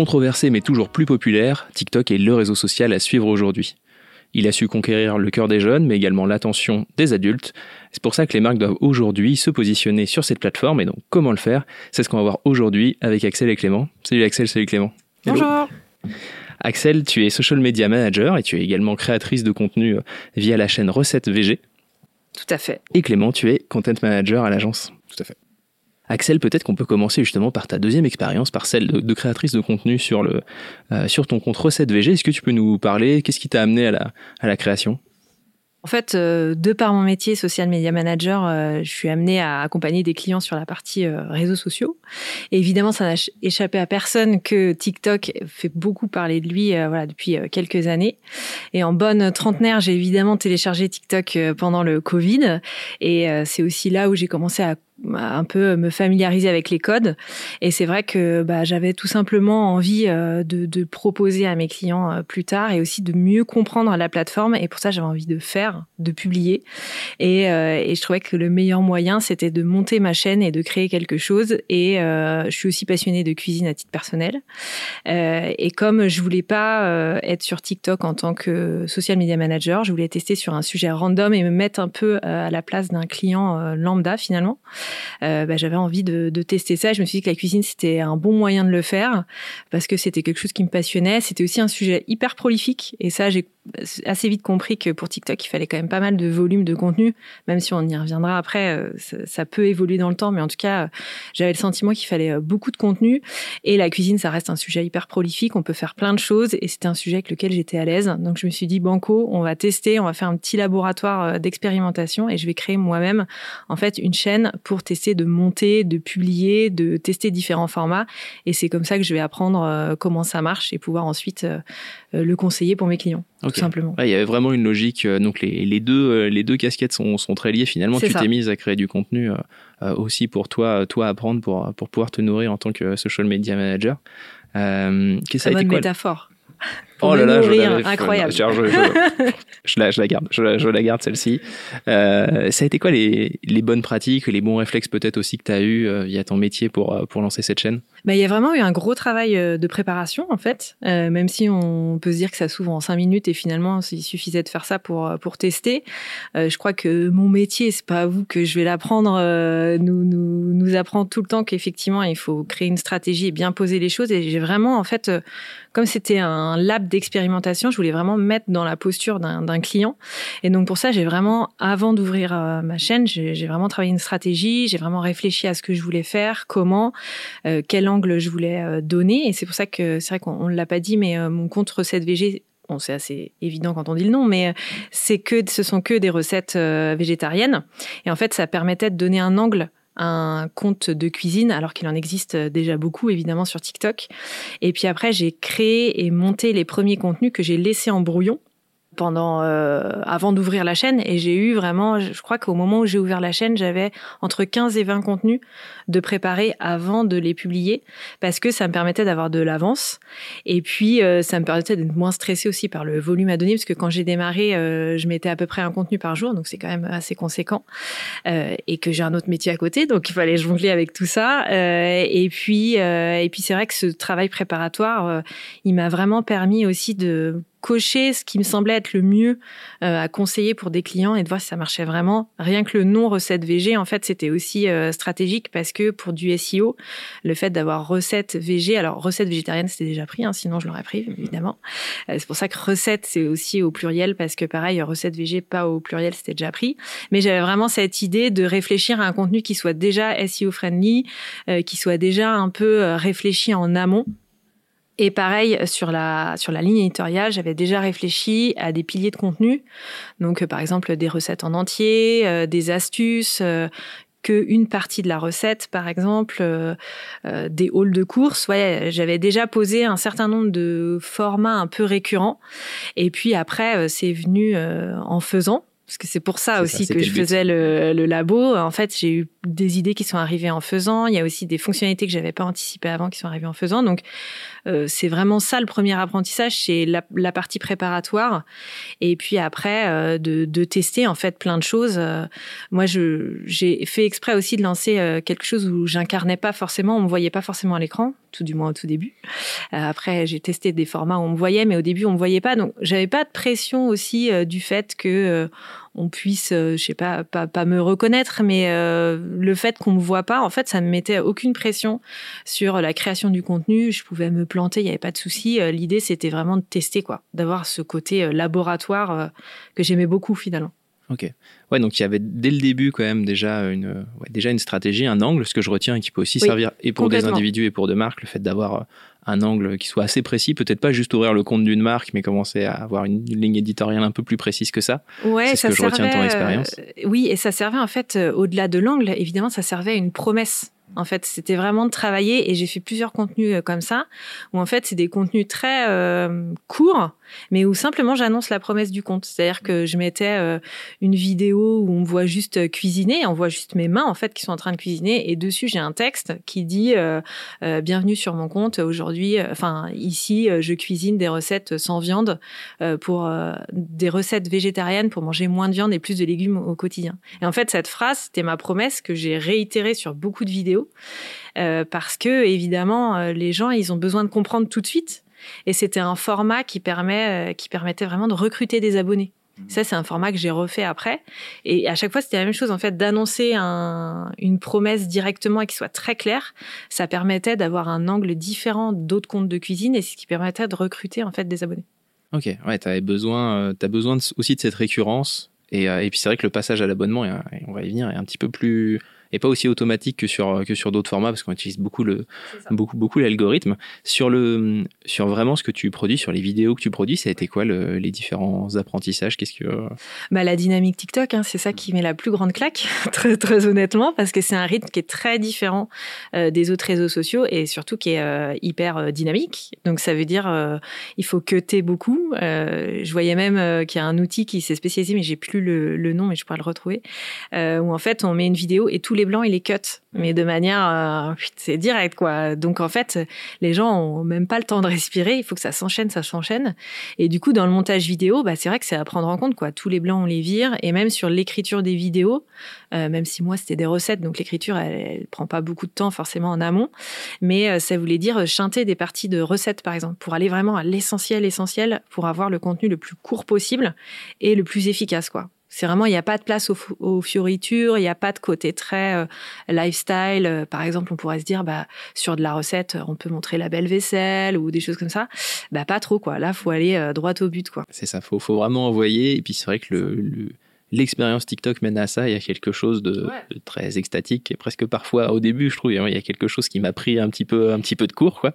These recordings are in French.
Controversé mais toujours plus populaire, TikTok est le réseau social à suivre aujourd'hui. Il a su conquérir le cœur des jeunes, mais également l'attention des adultes. C'est pour ça que les marques doivent aujourd'hui se positionner sur cette plateforme. Et donc, comment le faire? C'est ce qu'on va voir aujourd'hui avec Axel et Clément. Salut Axel, salut Clément. Bonjour. Axel, tu es social media manager et tu es également créatrice de contenu euh, via la chaîne Recettes VG. Tout à fait. Et Clément, tu es content manager à l'agence. Tout à fait. Axel, peut-être qu'on peut commencer justement par ta deuxième expérience, par celle de, créatrice de contenu sur, le, euh, sur ton compte Recette VG. Est-ce que tu peux nous parler Qu'est-ce qui t'a amené à la, à la création? En fait, euh, de par mon métier social media manager, euh, je suis amenée à accompagner des clients sur la partie réseaux sociaux. Évidemment, ça n'a échappé à personne que TikTok fait beaucoup parler de lui voilà, depuis quelques années. Et en bonne trentenaire, j'ai évidemment téléchargé TikTok pendant le Covid. Et c'est aussi là où j'ai commencé à un peu me familiariser avec les codes. Et c'est vrai que bah, j'avais tout simplement envie euh, de, de, proposer à mes clients euh, plus tard et aussi de mieux comprendre la plateforme. Et pour ça, j'avais envie de faire, de publier. Et, euh, et, je trouvais que le meilleur moyen, c'était de monter ma chaîne et de créer quelque chose. Et je suis aussi passionnée de cuisine à titre personnel. et comme je voulais pas être sur TikTok en tant que social media manager, je voulais tester sur un sujet random et me mettre un peu à la place d'un client lambda finalement. Euh, bah, j'avais envie de, de, tester ça. Je me suis dit que la cuisine c'était un bon moyen de le faire parce que c'était quelque chose qui me passionnait. C'était aussi un sujet hyper prolifique et ça j'ai assez vite compris que pour TikTok, il fallait quand même pas mal de volume de contenu, même si on y reviendra après, euh, ça, peut évoluer dans le temps, mais en tout cas, euh, j'avais le sentiment qu'il fallait euh, beaucoup de contenu. Et la cuisine, ça reste un sujet hyper prolifique, on peut faire plein de choses, et c'était un sujet avec lequel j'étais à l'aise. Donc je me suis dit, Banco, on va tester, on va faire un petit laboratoire d'expérimentation, et je vais créer moi-même, en fait, une chaîne pour tester de monter, de publier, de tester différents formats. Et c'est comme ça que je vais apprendre comment ça marche et pouvoir ensuite le conseiller pour mes clients tout simplement. il y avait vraiment une logique. Euh, donc les, les deux euh, les deux casquettes sont, sont très liées. Finalement, tu t'es mise à créer du contenu euh, aussi pour toi toi apprendre pour pour pouvoir te nourrir en tant que social media manager. Euh, ça bonne métaphore. Oh là là, je incroyable. Je, je, la, je, la, garde, je la, garde celle-ci. Euh, ça a été quoi les, les bonnes pratiques, les bons réflexes peut-être aussi que tu as eu euh, via ton métier pour, euh, pour lancer cette chaîne? Bah, Il y a vraiment eu un gros travail de préparation en fait, euh, même si on peut se dire que ça s'ouvre en cinq minutes et finalement il suffisait de faire ça pour, pour tester. je crois que mon métier, c'est pas à vous que je vais l'apprendre, nous, nous, nous apprend tout le temps qu'effectivement il faut créer une stratégie et bien poser les choses et j'ai vraiment en fait, comme c'était un lab d'expérimentation, je voulais vraiment me mettre dans la posture d'un client. Et donc pour ça, j'ai vraiment, avant d'ouvrir euh, ma chaîne, j'ai vraiment travaillé une stratégie, j'ai vraiment réfléchi à ce que je voulais faire, comment, euh, quel angle je voulais euh, donner. Et c'est pour ça que c'est vrai qu'on ne l'a pas dit, mais mon compte recette VG Bon, c'est assez évident quand on dit le nom, mais c'est que ce sont que des recettes végétariennes. Et en fait, ça permettait de donner un angle un compte de cuisine, alors qu'il en existe déjà beaucoup, évidemment, sur TikTok. Et puis après, j'ai créé et monté les premiers contenus que j'ai laissés en brouillon pendant euh, avant d'ouvrir la chaîne. Et j'ai eu vraiment je crois qu'au moment où j'ai ouvert la chaîne j'avais entre 15 et 20 contenus de préparer avant de les publier parce que ça me permettait d'avoir de l'avance. Et puis euh, ça me permettait d'être moins stressé aussi par le volume à donner parce que quand j'ai démarré euh, je mettais à peu près un contenu par jour donc c'est quand même assez conséquent et que j'ai un autre métier à côté donc il fallait jongler avec tout ça. Et puis et puis c'est vrai que ce travail préparatoire il m'a vraiment permis aussi de cocher ce qui me semblait être le mieux euh, à conseiller pour des clients et de voir si ça marchait vraiment. Rien que le nom recette VG, en fait, c'était aussi euh, stratégique parce que pour du SEO, le fait d'avoir recette VG, alors recette végétarienne, c'était déjà pris, hein, sinon je l'aurais pris, évidemment. Euh, c'est pour ça que recette, c'est aussi au pluriel parce que pareil, recette VG, pas au pluriel, c'était déjà pris. Mais j'avais vraiment cette idée de réfléchir à un contenu qui soit déjà SEO friendly, qui soit déjà un peu réfléchi en amont et pareil, sur la, sur la ligne éditoriale, j'avais déjà réfléchi à des piliers de contenu. Donc, euh, par exemple, des recettes en entier, euh, des astuces, euh, qu'une partie de la recette, par exemple, des halls de course. Ouais, j'avais déjà posé un certain nombre de formats un peu récurrents. Et puis après, c'est venu en faisant parce que c'est pour ça aussi que je faisais le, le, labo. En fait, j'ai eu des idées qui sont arrivées en faisant. Il y a aussi des fonctionnalités que j'avais pas anticipées avant qui sont arrivées en faisant. Donc, euh, c'est vraiment ça le premier apprentissage, c'est la, la, partie préparatoire. Et puis après, euh, de, de, tester en fait plein de choses. Euh, moi, je j'ai fait exprès aussi de lancer euh, quelque chose où j'incarnais pas forcément, on me voyait pas forcément à l'écran, tout du moins au tout début. après, j'ai testé des formats où on me voyait, mais au début, on me voyait pas. Donc, j'avais pas de pression aussi du fait que on puisse, euh, je sais pas, pas, pas me reconnaître, mais euh, le fait qu'on me voit pas, en fait, ça me mettait aucune pression sur la création du contenu. Je pouvais me planter, il n'y avait pas de souci. Euh, l'idée, c'était vraiment de tester, quoi, d'avoir ce côté laboratoire que j'aimais beaucoup finalement. Ok. Ouais, donc il y avait dès le début quand même déjà une, ouais, déjà une stratégie, un angle, ce que je retiens et qui peut aussi servir et pour des individus et pour des marques, le fait d'avoir un angle qui soit assez précis, peut-être pas juste ouvrir le compte d'une marque, mais commencer à avoir une ligne éditoriale un peu plus précise que ça. Ouais, c'est ce que je retiens de ton expérience. Euh, oui, et ça servait en fait, euh, au-delà de l'angle, évidemment, ça servait à une promesse en fait, c'était vraiment de travailler et j'ai fait plusieurs contenus euh, comme ça, où en fait, c'est des contenus très euh, courts, mais où simplement j'annonce la promesse du compte. C'est-à-dire que je mettais euh, une vidéo où on me voit juste cuisiner, on voit juste mes mains en fait qui sont en train de cuisiner, et dessus j'ai un texte qui dit bienvenue sur mon compte aujourd'hui. Enfin, ici, je cuisine des recettes sans viande pour des recettes végétariennes pour manger moins de viande et plus de légumes au quotidien. Et en fait, cette phrase, c'était ma promesse que j'ai réitérée sur beaucoup de vidéos euh, parce que évidemment euh, les gens ils ont besoin de comprendre tout de suite et c'était un format qui permet euh, qui permettait vraiment de recruter des abonnés. Mmh. Ça, c'est un format que j'ai refait après. Et à chaque fois, c'était la même chose, en fait, d'annoncer un, une promesse directement et qui soit très claire. Ça permettait d'avoir un angle différent d'autres comptes de cuisine et ce qui permettait de recruter, en fait, des abonnés. Ok, ouais, tu avais besoin, as besoin aussi de cette récurrence. Et, et puis, c'est vrai que le passage à l'abonnement, on va y venir, est un petit peu plus et pas aussi automatique que sur que sur d'autres formats parce qu'on utilise beaucoup le beaucoup beaucoup l'algorithme. Sur le sur vraiment ce que tu produis sur les vidéos que tu produis ça a été quoi le, les différents apprentissages? Qu'est-ce que bah la dynamique TikTok hein, c'est ça qui met la plus grande claque très très honnêtement parce que c'est un rythme qui est très différent euh, des autres réseaux sociaux et surtout qui est euh, hyper euh, dynamique. Donc ça veut dire il faut cutter beaucoup. Je voyais même qu'il y a un outil qui s'est spécialisé mais j'ai plus le, le, nom mais je pourrais le retrouver où en fait on met une vidéo et tous les blancs il les cut, mais de manière, euh, c'est direct quoi. Donc en fait, les gens ont même pas le temps de respirer. Il faut que ça s'enchaîne, ça s'enchaîne. Et du coup, dans le montage vidéo, bah c'est vrai que c'est à prendre en compte quoi. Tous les blancs on les vire, et même sur l'écriture des vidéos, euh, même si moi c'était des recettes, donc l'écriture elle, prend pas beaucoup de temps forcément en amont, mais euh, ça voulait dire chanter des parties de recettes par exemple pour aller vraiment à l'essentiel, essentiel pour avoir le contenu le plus court possible et le plus efficace quoi. C'est vraiment, il n'y a pas de place aux, fioritures, il n'y a pas de côté très euh, lifestyle. Euh, par exemple, on pourrait se dire, bah, sur de la recette, on peut montrer la belle vaisselle ou des choses comme ça. Bah, pas trop, quoi. Là, faut aller euh, droit au but, quoi. C'est ça, faut, faut vraiment envoyer. Et puis, c'est vrai que le l'expérience TikTok mène à ça. Il y a quelque chose de, très extatique et presque parfois au début, je trouve, il y a quelque chose qui m'a pris un petit peu, un petit peu de cours, quoi.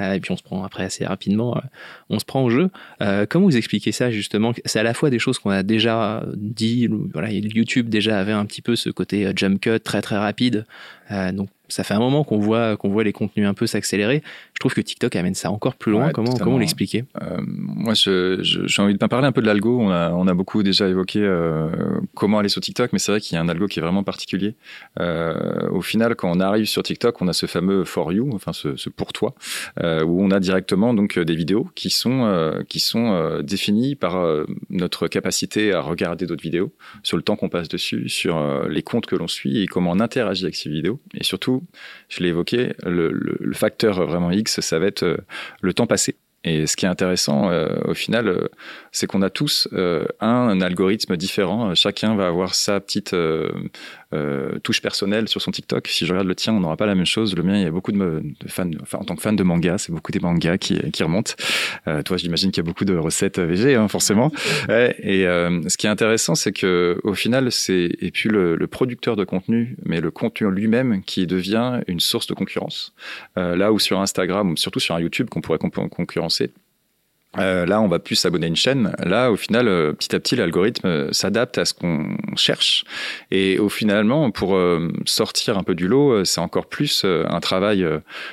Euh, et puis on se prend après assez rapidement, euh, on se prend au jeu. Euh, comment vous expliquez ça justement? C'est à la fois des choses qu'on a déjà dit. Voilà, YouTube déjà avait un petit peu ce côté jump cut très très rapide. Donc ça fait un moment qu'on voit qu'on voit les contenus un peu s'accélérer. Je trouve que TikTok amène ça encore plus loin. comment comment l'expliquer? Euh, Moi, j'ai envie de parler un peu de l'algo. On a on a beaucoup déjà évoqué euh, comment aller sur TikTok, mais c'est vrai qu'il y a un algo qui est vraiment particulier. Euh, au final, quand on arrive sur TikTok, on a ce fameux for you, enfin ce, ce pour toi, euh, où on a directement donc des vidéos qui sont euh, qui sont euh, définies par notre capacité à regarder d'autres vidéos, sur le temps qu'on passe dessus, sur les comptes que l'on suit et comment on interagit avec ces vidéos, et surtout je l'ai évoqué, le, facteur vraiment X, ça va être euh, le temps passé. Et ce qui est intéressant, euh, au final, euh, c'est qu'on a tous un, algorithme différent. Chacun va avoir sa petite euh, touche personnelle sur son TikTok. Si je regarde le tien, on n'aura pas la même chose. Le mien, il y a beaucoup de, fans, enfin, en tant que fan de manga, c'est beaucoup des mangas qui, qui remontent. Euh, toi, j'imagine qu'il y a beaucoup de recettes VG, hein, forcément. et euh, ce qui est intéressant, c'est que au final, c'est et puis le, le, producteur de contenu, mais le contenu lui-même qui devient une source de concurrence. là où sur Instagram, ou surtout sur un YouTube qu'on pourrait concurrencer, Euh, là, on va plus s'abonner à une chaîne. Là, au final, euh, petit à petit, l'algorithme euh, s'adapte à ce qu'on cherche. Et au finalement, pour sortir un peu du lot, c'est encore plus un travail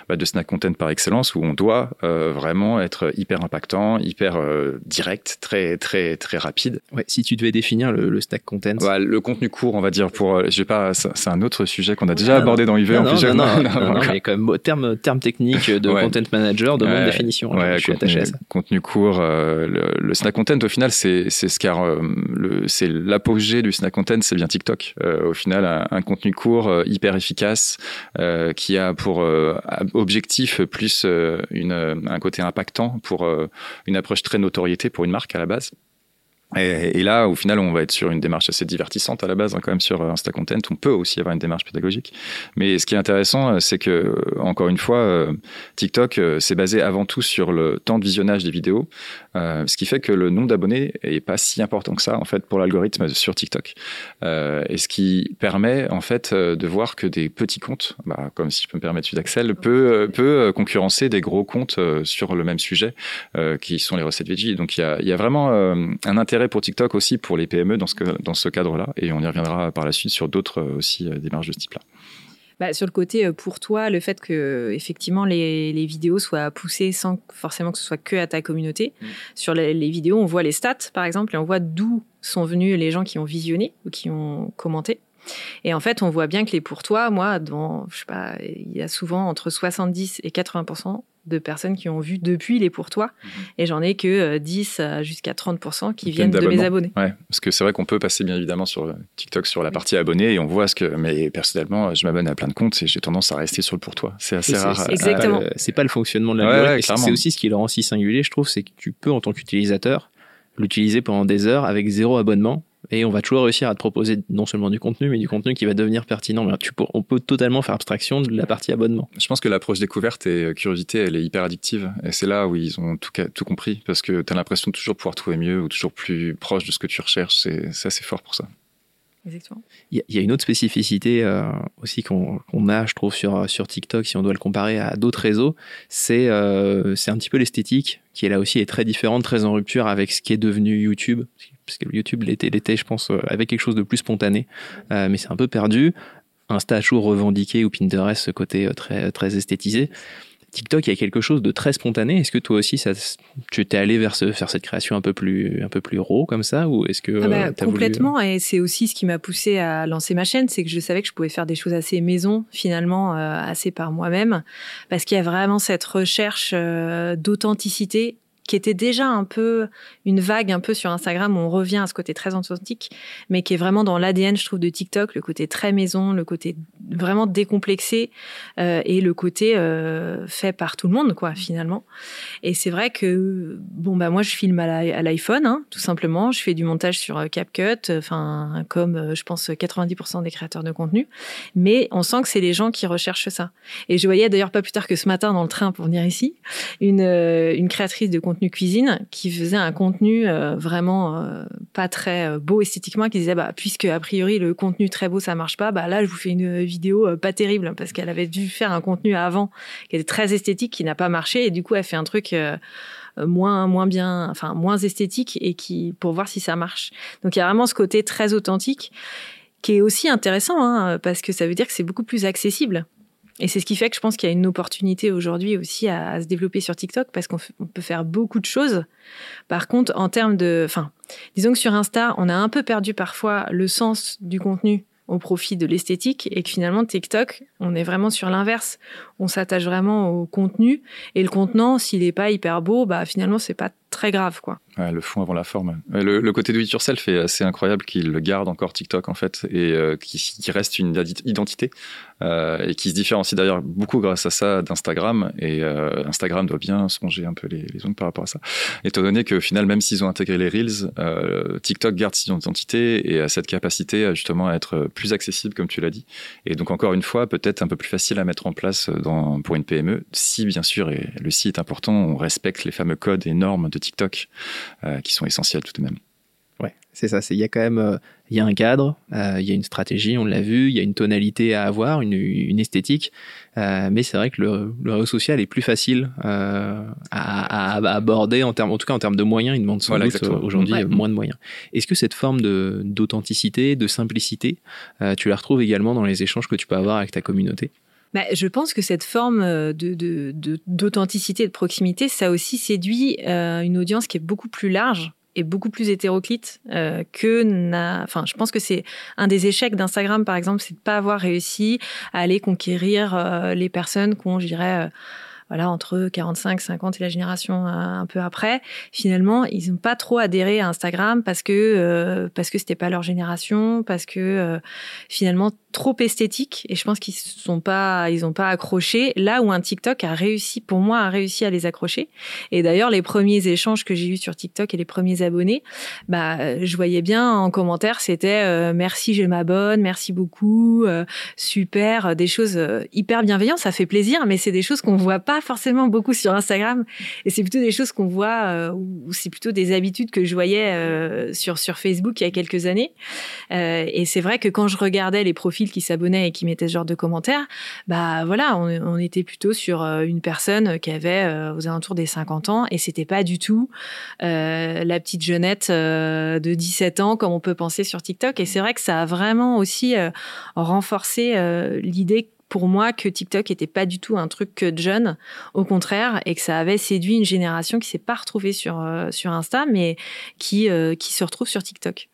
bah, de snack content par excellence où on doit vraiment être hyper impactant, hyper direct, très très très rapide. Ouais, si tu devais définir le, snack content. le contenu court, on va dire pour. je pas. C'est un autre sujet qu'on a déjà abordé dans UV. Non, en non, non, non, non, mais quand même terme terme technique de content manager demande définition. Ouais, je suis attaché à ça. Contenu court, euh, le, snack content, au final, c'est ce car euh, c'est l'apogée du snack content, c'est bien TikTok. Euh, au final, un, contenu court, hyper efficace, qui a pour objectif plus une, un côté impactant pour une approche très notoriété pour une marque à la base. Et, là, au final, on va être sur une démarche assez divertissante à la base, hein, quand même sur euh, Insta Content. On peut aussi avoir une démarche pédagogique. Mais ce qui est intéressant, euh, c'est que, euh, encore une fois, TikTok, c'est basé avant tout sur le temps de visionnage des vidéos, ce qui fait que le nombre d'abonnés est pas si important que ça, en fait, pour l'algorithme sur TikTok. et ce qui permet, en fait, de voir que des petits comptes, bah, comme si je peux me permettre celui d'Axel, peut, peut concurrencer des gros comptes sur le même sujet, qui sont les recettes veggie. Donc, il y a, y a vraiment un intérêt pour TikTok aussi pour les PME dans ce, dans ce cadre-là. Et on y reviendra par la suite sur d'autres euh, aussi euh, démarches de ce type-là. Bah, sur le côté euh, pour toi, le fait que effectivement les, les, vidéos soient poussées sans forcément que ce soit que à ta communauté. Mm. Sur les, les, vidéos, on voit les stats par exemple et on voit d'où sont venus les gens qui ont visionné ou qui ont commenté. Et en fait, on voit bien que les pour toi, moi, dans, je sais pas, il y a souvent entre 70 et 80 de personnes qui ont vu depuis les pour toi. Mhm. Et j'en ai que 10 euh, jusqu'à 30% qui viennent de mes abonnés. Ouais, parce que c'est vrai qu'on peut passer bien évidemment sur euh, TikTok sur la partie abonnés et on voit ce que. Mais personnellement, je m'abonne à plein de comptes et j'ai tendance à rester sur le pour toi. C'est assez rare. Exactement. c'est pas le fonctionnement de l'algorithme. c'est aussi ce qui le rend si singulier, je trouve, c'est que tu peux en tant qu'utilisateur l'utiliser pendant des heures avec zéro abonnement et on va toujours réussir à te proposer non seulement du contenu, mais du contenu qui va devenir pertinent. tu, on peut totalement faire abstraction de la partie abonnement. Je pense que l'approche découverte et euh, curiosité, elle est hyper addictive. Et c'est là où ils ont tout, tout compris. Parce que tu as l'impression de toujours pouvoir trouver mieux ou toujours plus proche de ce que tu recherches. C'est assez fort pour ça. Exactement. Il y, a une autre spécificité euh, aussi qu'on a, je trouve, sur, sur TikTok, si on doit le comparer à d'autres réseaux, c'est euh, un petit peu l'esthétique, qui est là aussi est très différente, très en rupture avec ce qui est devenu YouTube parce que YouTube l'était, l'était, je pense, euh, avec quelque chose de plus spontané, euh, mais c'est un peu perdu. Insta a toujours revendiqué ou Pinterest ce côté euh, très, très esthétisé. TikTok, il y a quelque chose de très spontané. Est-ce que toi aussi, ça, tu t'es allé vers, ce, faire cette création un peu plus, un peu plus raw comme ça, ou est-ce que ah bah, complètement Et c'est aussi ce qui m'a poussé à lancer ma chaîne, c'est que je savais que je pouvais faire des choses assez maison, finalement, assez par moi-même, parce qu'il y a vraiment cette recherche d'authenticité qui était déjà un peu une vague un peu sur Instagram où on revient à ce côté très authentique, mais qui est vraiment dans l'ADN, je trouve, de TikTok, le côté très maison, le côté vraiment décomplexé euh, et le côté euh, fait par tout le monde, quoi, finalement. Et c'est vrai que bon bah moi je filme à l'iPhone, hein, tout simplement. Je fais du montage sur euh, CapCut, enfin comme je pense 90% des créateurs de contenu, mais on sent que c'est les gens qui recherchent ça. Et je voyais d'ailleurs pas plus tard que ce matin dans le train pour venir ici une une créatrice de contenu cuisine qui faisait un contenu euh, vraiment euh, pas très euh, beau esthétiquement, qui disait bah puisque a priori le contenu très beau ça marche pas, bah là je vous fais une vidéo pas terrible parce qu'elle avait dû faire un contenu avant qui était très esthétique qui n'a pas marché et du coup elle fait un truc moins moins bien, enfin moins esthétique et qui pour voir si ça marche. Donc il y a vraiment ce côté très authentique qui est aussi intéressant hein, parce que ça veut dire que c'est beaucoup plus accessible. Et c'est ce qui fait que je pense qu'il y a une opportunité aujourd'hui aussi à, se développer sur TikTok parce qu'on peut faire beaucoup de choses. Par contre, en termes de, enfin, disons que sur Insta, on a un peu perdu parfois le sens du contenu au profit de l'esthétique et que finalement TikTok, on est vraiment sur l'inverse. On s'attache vraiment au contenu et le contenant, s'il n'est pas hyper beau, bah finalement c'est pas très grave quoi le fond avant la forme. Le, côté de it yourself est assez incroyable qu'il garde encore TikTok en fait et euh, qui, reste une identité euh, et qui se différencie d'ailleurs beaucoup grâce à ça d'Instagram et euh, Instagram doit bien songer un peu les, les par rapport à ça. Étant donné qu'au final, même s'ils ont intégré les reels, TikTok garde cette identité et a cette capacité justement à être plus accessible comme tu l'as dit. Et donc encore une fois, peut-être un peu plus facile à mettre en place pour une PME si bien sûr et le si est important, on respecte les fameux codes et normes de TikTok. Euh, qui sont essentiels tout de même. Ouais, c'est ça. Il y a quand même il y a un cadre, il y a une stratégie, on l'a vu, il y a une tonalité à avoir, une, une esthétique. mais c'est vrai que le, le, réseau social est plus facile à, à, aborder en termes, en tout cas en termes de moyens. Il demande sans doute aujourd'hui moins de moyens. Est-ce que cette forme de d'authenticité, de simplicité, tu la retrouves également dans les échanges que tu peux avoir avec ta communauté? Bah, je pense que cette forme euh, de, d'authenticité et de proximité, ça aussi séduit euh, une audience qui est beaucoup plus large et beaucoup plus hétéroclite euh, que n'a. Enfin, je pense que c'est un des échecs d'Instagram, par exemple, c'est de pas avoir réussi à aller conquérir les personnes qu'on, je dirais voilà, entre 45, 50 et la génération un peu après, finalement, ils n'ont pas trop adhéré à Instagram parce que euh, parce que c'était pas leur génération, parce que euh, finalement trop esthétique et je pense qu'ils sont pas ils ont pas accroché. Là où un TikTok a réussi pour moi a réussi à les accrocher. Et d'ailleurs les premiers échanges que j'ai eu sur TikTok et les premiers abonnés bah je voyais bien en commentaire c'était euh, merci je m'abonne merci beaucoup super des choses hyper bienveillantes ça fait plaisir mais c'est des choses qu'on voit pas forcément beaucoup sur Instagram. Et c'est plutôt des choses qu'on voit euh, ou c'est plutôt des habitudes que je voyais euh, sur sur Facebook il y a quelques années. Euh, et c'est vrai que quand je regardais les profils qui s'abonnaient et qui mettaient ce genre de commentaires, bah voilà, on, était plutôt sur une personne qui avait aux alentours des 50 ans et c'était pas du tout la petite jeunette de 17 ans comme on peut penser sur TikTok. Et c'est vrai que ça a vraiment aussi renforcé l'idée pour moi que TikTok était pas du tout un truc de jeunes, au contraire, et que ça avait séduit une génération qui s'est pas retrouvée sur euh, sur Insta, mais qui euh, qui se retrouve sur TikTok.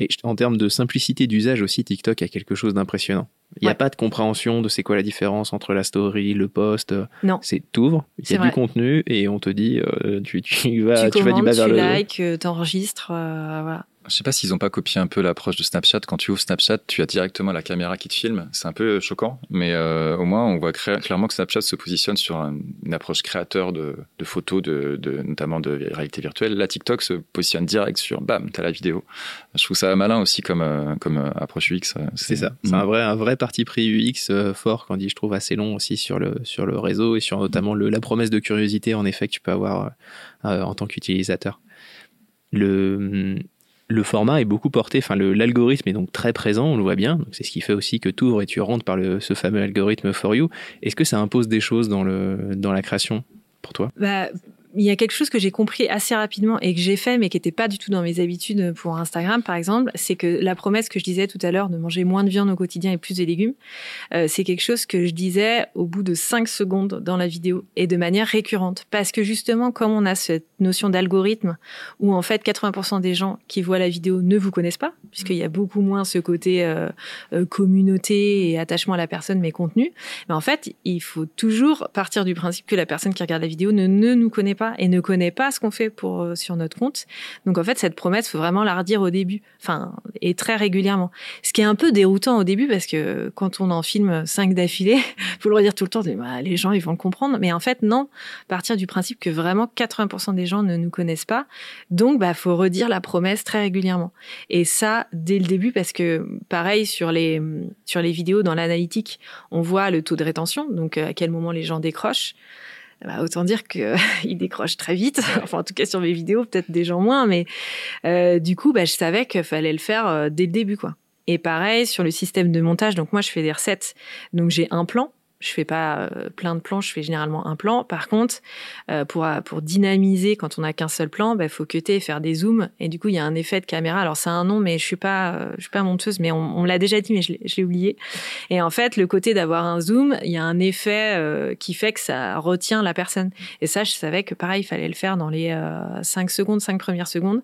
Et en termes de simplicité d'usage aussi, TikTok a quelque chose d'impressionnant. Il n'y a pas de compréhension de c'est quoi la différence entre la story, le post. Non. C'est t'ouvres, il y a du contenu et on te dit euh, tu, tu, vas, tu, vas du bas vers tu le. likes, t'enregistres, voilà. Je sais pas s'ils ont pas copié un peu l'approche de Snapchat. Quand tu ouvres Snapchat, tu as directement la caméra qui te filme. C'est un peu choquant, mais euh, au moins on voit clairement que Snapchat se positionne sur une approche créateur de, photos, de, notamment de réalité virtuelle. La TikTok se positionne direct sur bam, t'as la vidéo. Je trouve ça malin aussi comme euh, comme euh, approche UX. C'est ça. C'est un vrai un vrai parti pris UX fort qu'on dit je trouve assez long aussi sur le sur le réseau et sur notamment la promesse de curiosité en effet que tu peux avoir en tant qu'utilisateur. Le le format est beaucoup porté, enfin l'algorithme est donc très présent, on le voit bien. C'est ce qui fait aussi que tu ouvres et tu rentres par ce fameux algorithme for you. Est-ce que ça impose des choses dans, le, dans la création pour toi? Bah, il y a quelque chose que j'ai compris assez rapidement et que j'ai fait, mais qui n'était pas du tout dans mes habitudes pour Instagram, par exemple, c'est que la promesse que je disais tout à l'heure de manger moins de viande au quotidien et plus de légumes, euh, c'est quelque chose que je disais au bout de 5 secondes dans la vidéo et de manière récurrente. Parce que justement, comme on a cette notion d'algorithme où en fait 80% des gens qui voient la vidéo ne vous connaissent pas, puisqu'il y a beaucoup moins ce côté euh, euh, communauté et attachement à la personne, mais contenu, mais en fait, il faut toujours partir du principe que la personne qui regarde la vidéo ne, ne nous connaît pas et ne connaît pas ce qu'on fait pour euh, sur notre compte. Donc en fait, cette promesse, faut vraiment la redire au début, enfin et très régulièrement. Ce qui est un peu déroutant au début parce que quand on en filme cinq d'affilée, faut le redire tout le temps. Bah, les gens ils vont le comprendre, mais en fait non. Partir du principe que vraiment 80% des gens ne nous connaissent pas, donc bah faut redire la promesse très régulièrement. Et ça dès le début parce que pareil sur les sur les vidéos dans l'analytique, on voit le taux de rétention, donc à quel moment les gens décrochent. Bah, autant dire qu'il décroche très vite. enfin, en tout cas, sur mes vidéos, peut-être des gens moins, mais euh, du coup, bah, je savais qu'il fallait le faire euh, dès le début, quoi. Et pareil sur le système de montage. Donc moi, je fais des recettes. Donc j'ai un plan je fais pas euh, plein de plans, je fais généralement un plan. Par contre, euh, pour pour dynamiser quand on a qu'un seul plan, il bah, faut cutter et faire des zooms. Et du coup, il y a un effet de caméra. Alors c'est un nom, mais je suis pas euh, je suis pas monteuse, mais on, on l'a déjà dit, mais je l'ai oublié. Et en fait, le côté d'avoir un zoom, il y a un effet qui fait que ça retient la personne. Et ça, je savais que pareil, il fallait le faire dans les 5 secondes, 5 premières secondes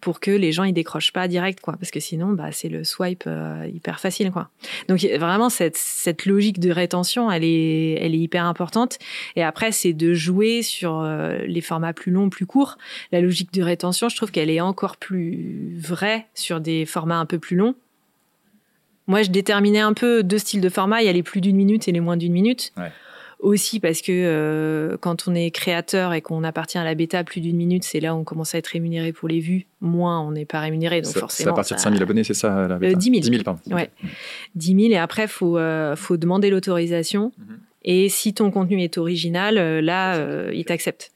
pour que les gens ils décrochent pas direct quoi. Parce que sinon bah c'est le swipe euh, hyper facile quoi. Donc vraiment cette cette logique de rétention elle est elle est hyper importante. Et après c'est de jouer sur euh, les formats plus longs plus courts. La logique de rétention je trouve qu'elle est encore plus vraie sur des formats un peu plus longs. Moi je déterminais un peu deux styles de format. Il y a les plus d'une minute et les moins d'une minute. Ouais aussi parce que euh, quand on est créateur et qu'on appartient à la bêta plus d'une minute, c'est là où on commence à être rémunéré pour les vues. Moins, on n'est pas rémunéré. Donc forcément. C'est à partir de 5000 abonnés, c'est ça la bêta 10 000. 10 000, pardon. Ouais. 10 000 et après, il faut, euh, faut demander l'autorisation. Mhm. Et si ton contenu est original, euh, là, euh, il t'accepte.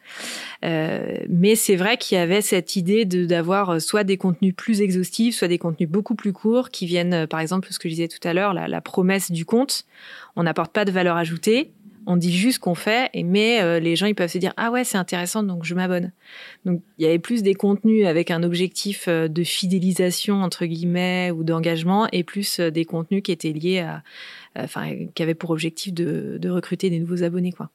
Euh, mais c'est vrai qu'il y avait cette idée de d'avoir soit des contenus plus exhaustifs, soit des contenus beaucoup plus courts qui viennent, par exemple, ce que je disais tout à l'heure, la, la promesse du compte. On n'apporte pas de valeur ajoutée on dit juste qu'on fait, et mais euh, les gens ils peuvent se dire ah ouais c'est intéressant donc je m'abonne. Donc il y avait plus des contenus avec un objectif euh, de fidélisation entre guillemets ou d'engagement et plus euh, des contenus qui étaient liés à, enfin qui avaient pour objectif de, recruter des nouveaux abonnés quoi.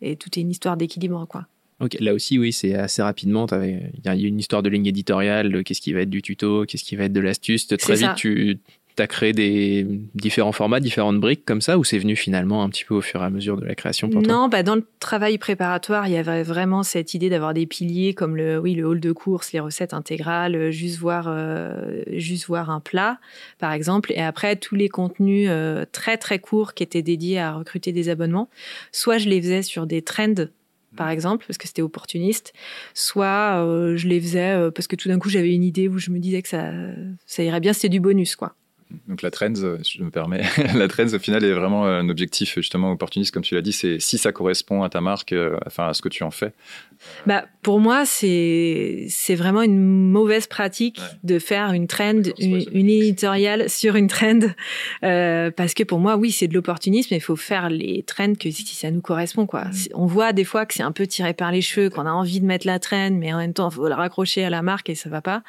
Et tout est une histoire d'équilibre quoi. Ok, là aussi, oui, c'est assez rapidement. Il y a une histoire de ligne éditoriale, qu'est-ce qui va être du tuto, qu'est-ce qui va être de l'astuce. Très vite, tu as créé des différents formats, différentes briques comme ça, ou c'est venu finalement un petit peu au fur et à mesure de la création pour Non, bah dans le travail préparatoire, il y avait vraiment cette idée d'avoir des piliers comme le, oui, le hall de course, les recettes intégrales, euh, juste voir, euh, juste voir un plat, par exemple, et après tous les contenus euh, très très courts qui étaient dédiés à recruter des abonnements. Soit je les faisais sur des trends par exemple, parce que c'était opportuniste, soit je les faisais parce que tout d'un coup j'avais une idée où je me disais que ça, ça irait bien, c'était du bonus, quoi. Donc la trends, si je me permets, la trends au final est vraiment un objectif justement opportuniste, comme tu l'as dit, c'est si ça correspond à ta marque, euh, enfin à ce que tu en fais. Bah, pour moi, c'est vraiment une mauvaise pratique de faire une trend, une, éditoriale sur une trend, euh, parce que pour moi, oui, c'est de l'opportunisme, mais il faut faire les trends que si ça nous correspond, quoi. Mm. On voit des fois que c'est un peu tiré par les cheveux, qu'on a envie de mettre la trend, mais en même temps, il faut la raccrocher à la marque et ça va pas.